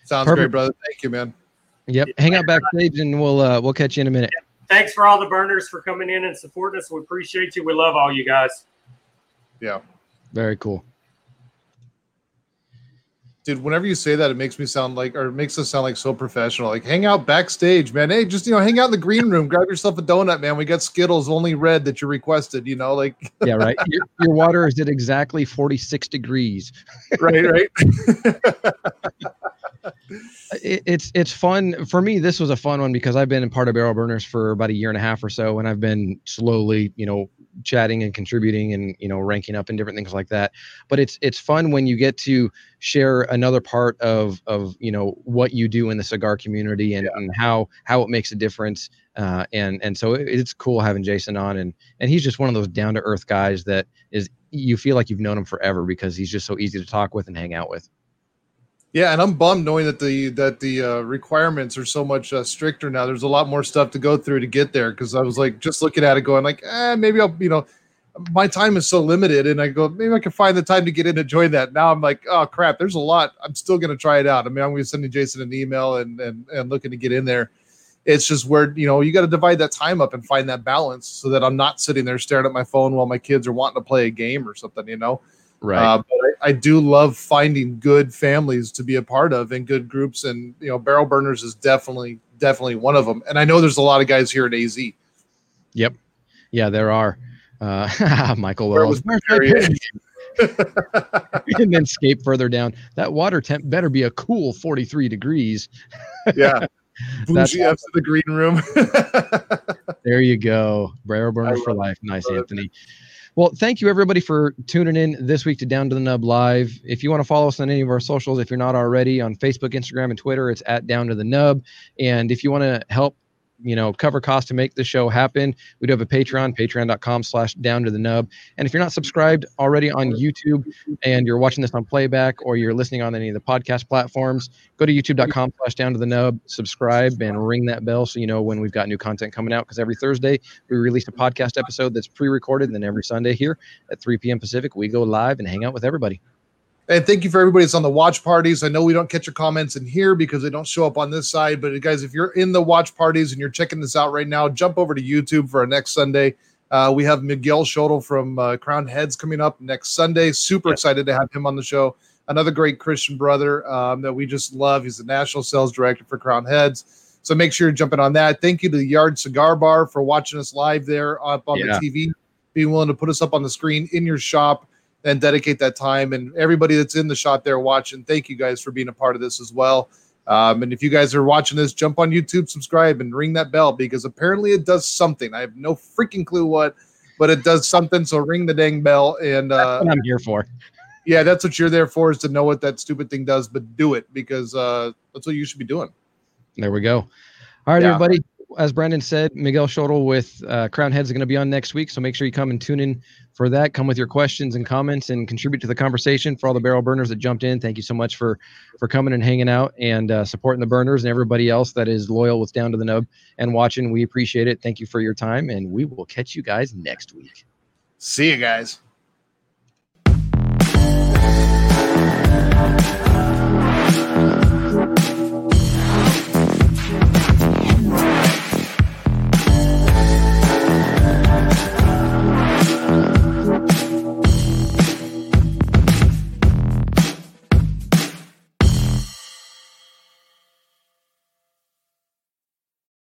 Sounds Perfect. great, brother. Thank you, man. Yep. Hang out backstage and we'll uh we'll catch you in a minute. Thanks for all the burners for coming in and supporting us. We appreciate you. We love all you guys. Yeah. Very cool. Dude, whenever you say that, it makes me sound like, or it makes us sound like so professional. Like, hang out backstage, man. Hey, just, you know, hang out in the green room, grab yourself a donut, man. We got Skittles, only red that you requested, you know, like, Yeah, right. your, your water is at exactly 46 degrees. right, right. It, it's it's fun for me. This was a fun one because I've been a part of Barrel Burners for about a year and a half or so, and I've been slowly, you know, chatting and contributing and you know ranking up and different things like that. But it's it's fun when you get to share another part of of you know what you do in the cigar community and, and how how it makes a difference. Uh, and and so it, it's cool having Jason on, and and he's just one of those down to earth guys that is you feel like you've known him forever because he's just so easy to talk with and hang out with. Yeah, and I'm bummed knowing that the that the uh, requirements are so much uh, stricter now. There's a lot more stuff to go through to get there because I was like just looking at it, going like, eh, maybe I'll, you know, my time is so limited, and I go maybe I can find the time to get in and join that. Now I'm like, oh crap, there's a lot. I'm still gonna try it out. I mean, I'm gonna sending Jason an email and and and looking to get in there. It's just where you know you got to divide that time up and find that balance so that I'm not sitting there staring at my phone while my kids are wanting to play a game or something, you know. Right. Uh, but I, I do love finding good families to be a part of and good groups, and you know, Barrel Burners is definitely definitely one of them. And I know there's a lot of guys here at AZ. Yep. Yeah, there are. Uh, Michael Where Wells. was Where's my Barry? pen? and then escape further down. That water temp better be a cool 43 degrees. yeah, bougie F's in the green room. There you go. Barrel burners for life. Nice, Anthony. it. Well, thank you everybody for tuning in this week to Down to the Nub Live. If you want to follow us on any of our socials, if you're not already on Facebook, Instagram, and Twitter, it's at Down to the Nub. And if you want to help, you know, cover costs to make the show happen, we do have a Patreon, patreon.com slash down to the nub. And if you're not subscribed already on YouTube and you're watching this on playback or you're listening on any of the podcast platforms, go to youtube.com slash down to the nub, subscribe and ring that bell so you know when we've got new content coming out. Because every Thursday we release a podcast episode that's pre-recorded, and then every Sunday here at 3 p.m. Pacific, we go live and hang out with everybody. And thank you for everybody that's on the watch parties. I know we don't catch your comments in here because they don't show up on this side. But guys, if you're in the watch parties and you're checking this out right now, jump over to YouTube for our next Sunday. Uh, we have Miguel Schotel from uh, Crowned Heads coming up next Sunday. Super Yeah. excited to have him on the show. Another great Christian brother um, that we just love. He's the national sales director for Crowned Heads. So make sure you're jumping on that. Thank you to the Yard Cigar Bar for watching us live there up on Yeah. the TV, being willing to put us up on the screen in your shop and dedicate that time. And everybody that's in the shot there watching, thank you guys for being a part of this as well. Um, and if you guys are watching this, jump on YouTube, subscribe, and ring that bell because apparently it does something. I have no freaking clue what, but it does something. So ring the dang bell. And uh, That's what I'm here for. yeah, that's what you're there for is to know what that stupid thing does, but do it because uh, that's what you should be doing. There we go. All right, Yeah. everybody. As Brandon said, Miguel Schotel with uh, Crowned Heads is going to be on next week. So make sure you come and tune in for that. Come with your questions and comments and contribute to the conversation. For all the barrel burners that jumped in, thank you so much for for coming and hanging out and uh, supporting the burners and everybody else that is loyal with Down to the Nub and watching. We appreciate it. Thank you for your time, and we will catch you guys next week. See you guys.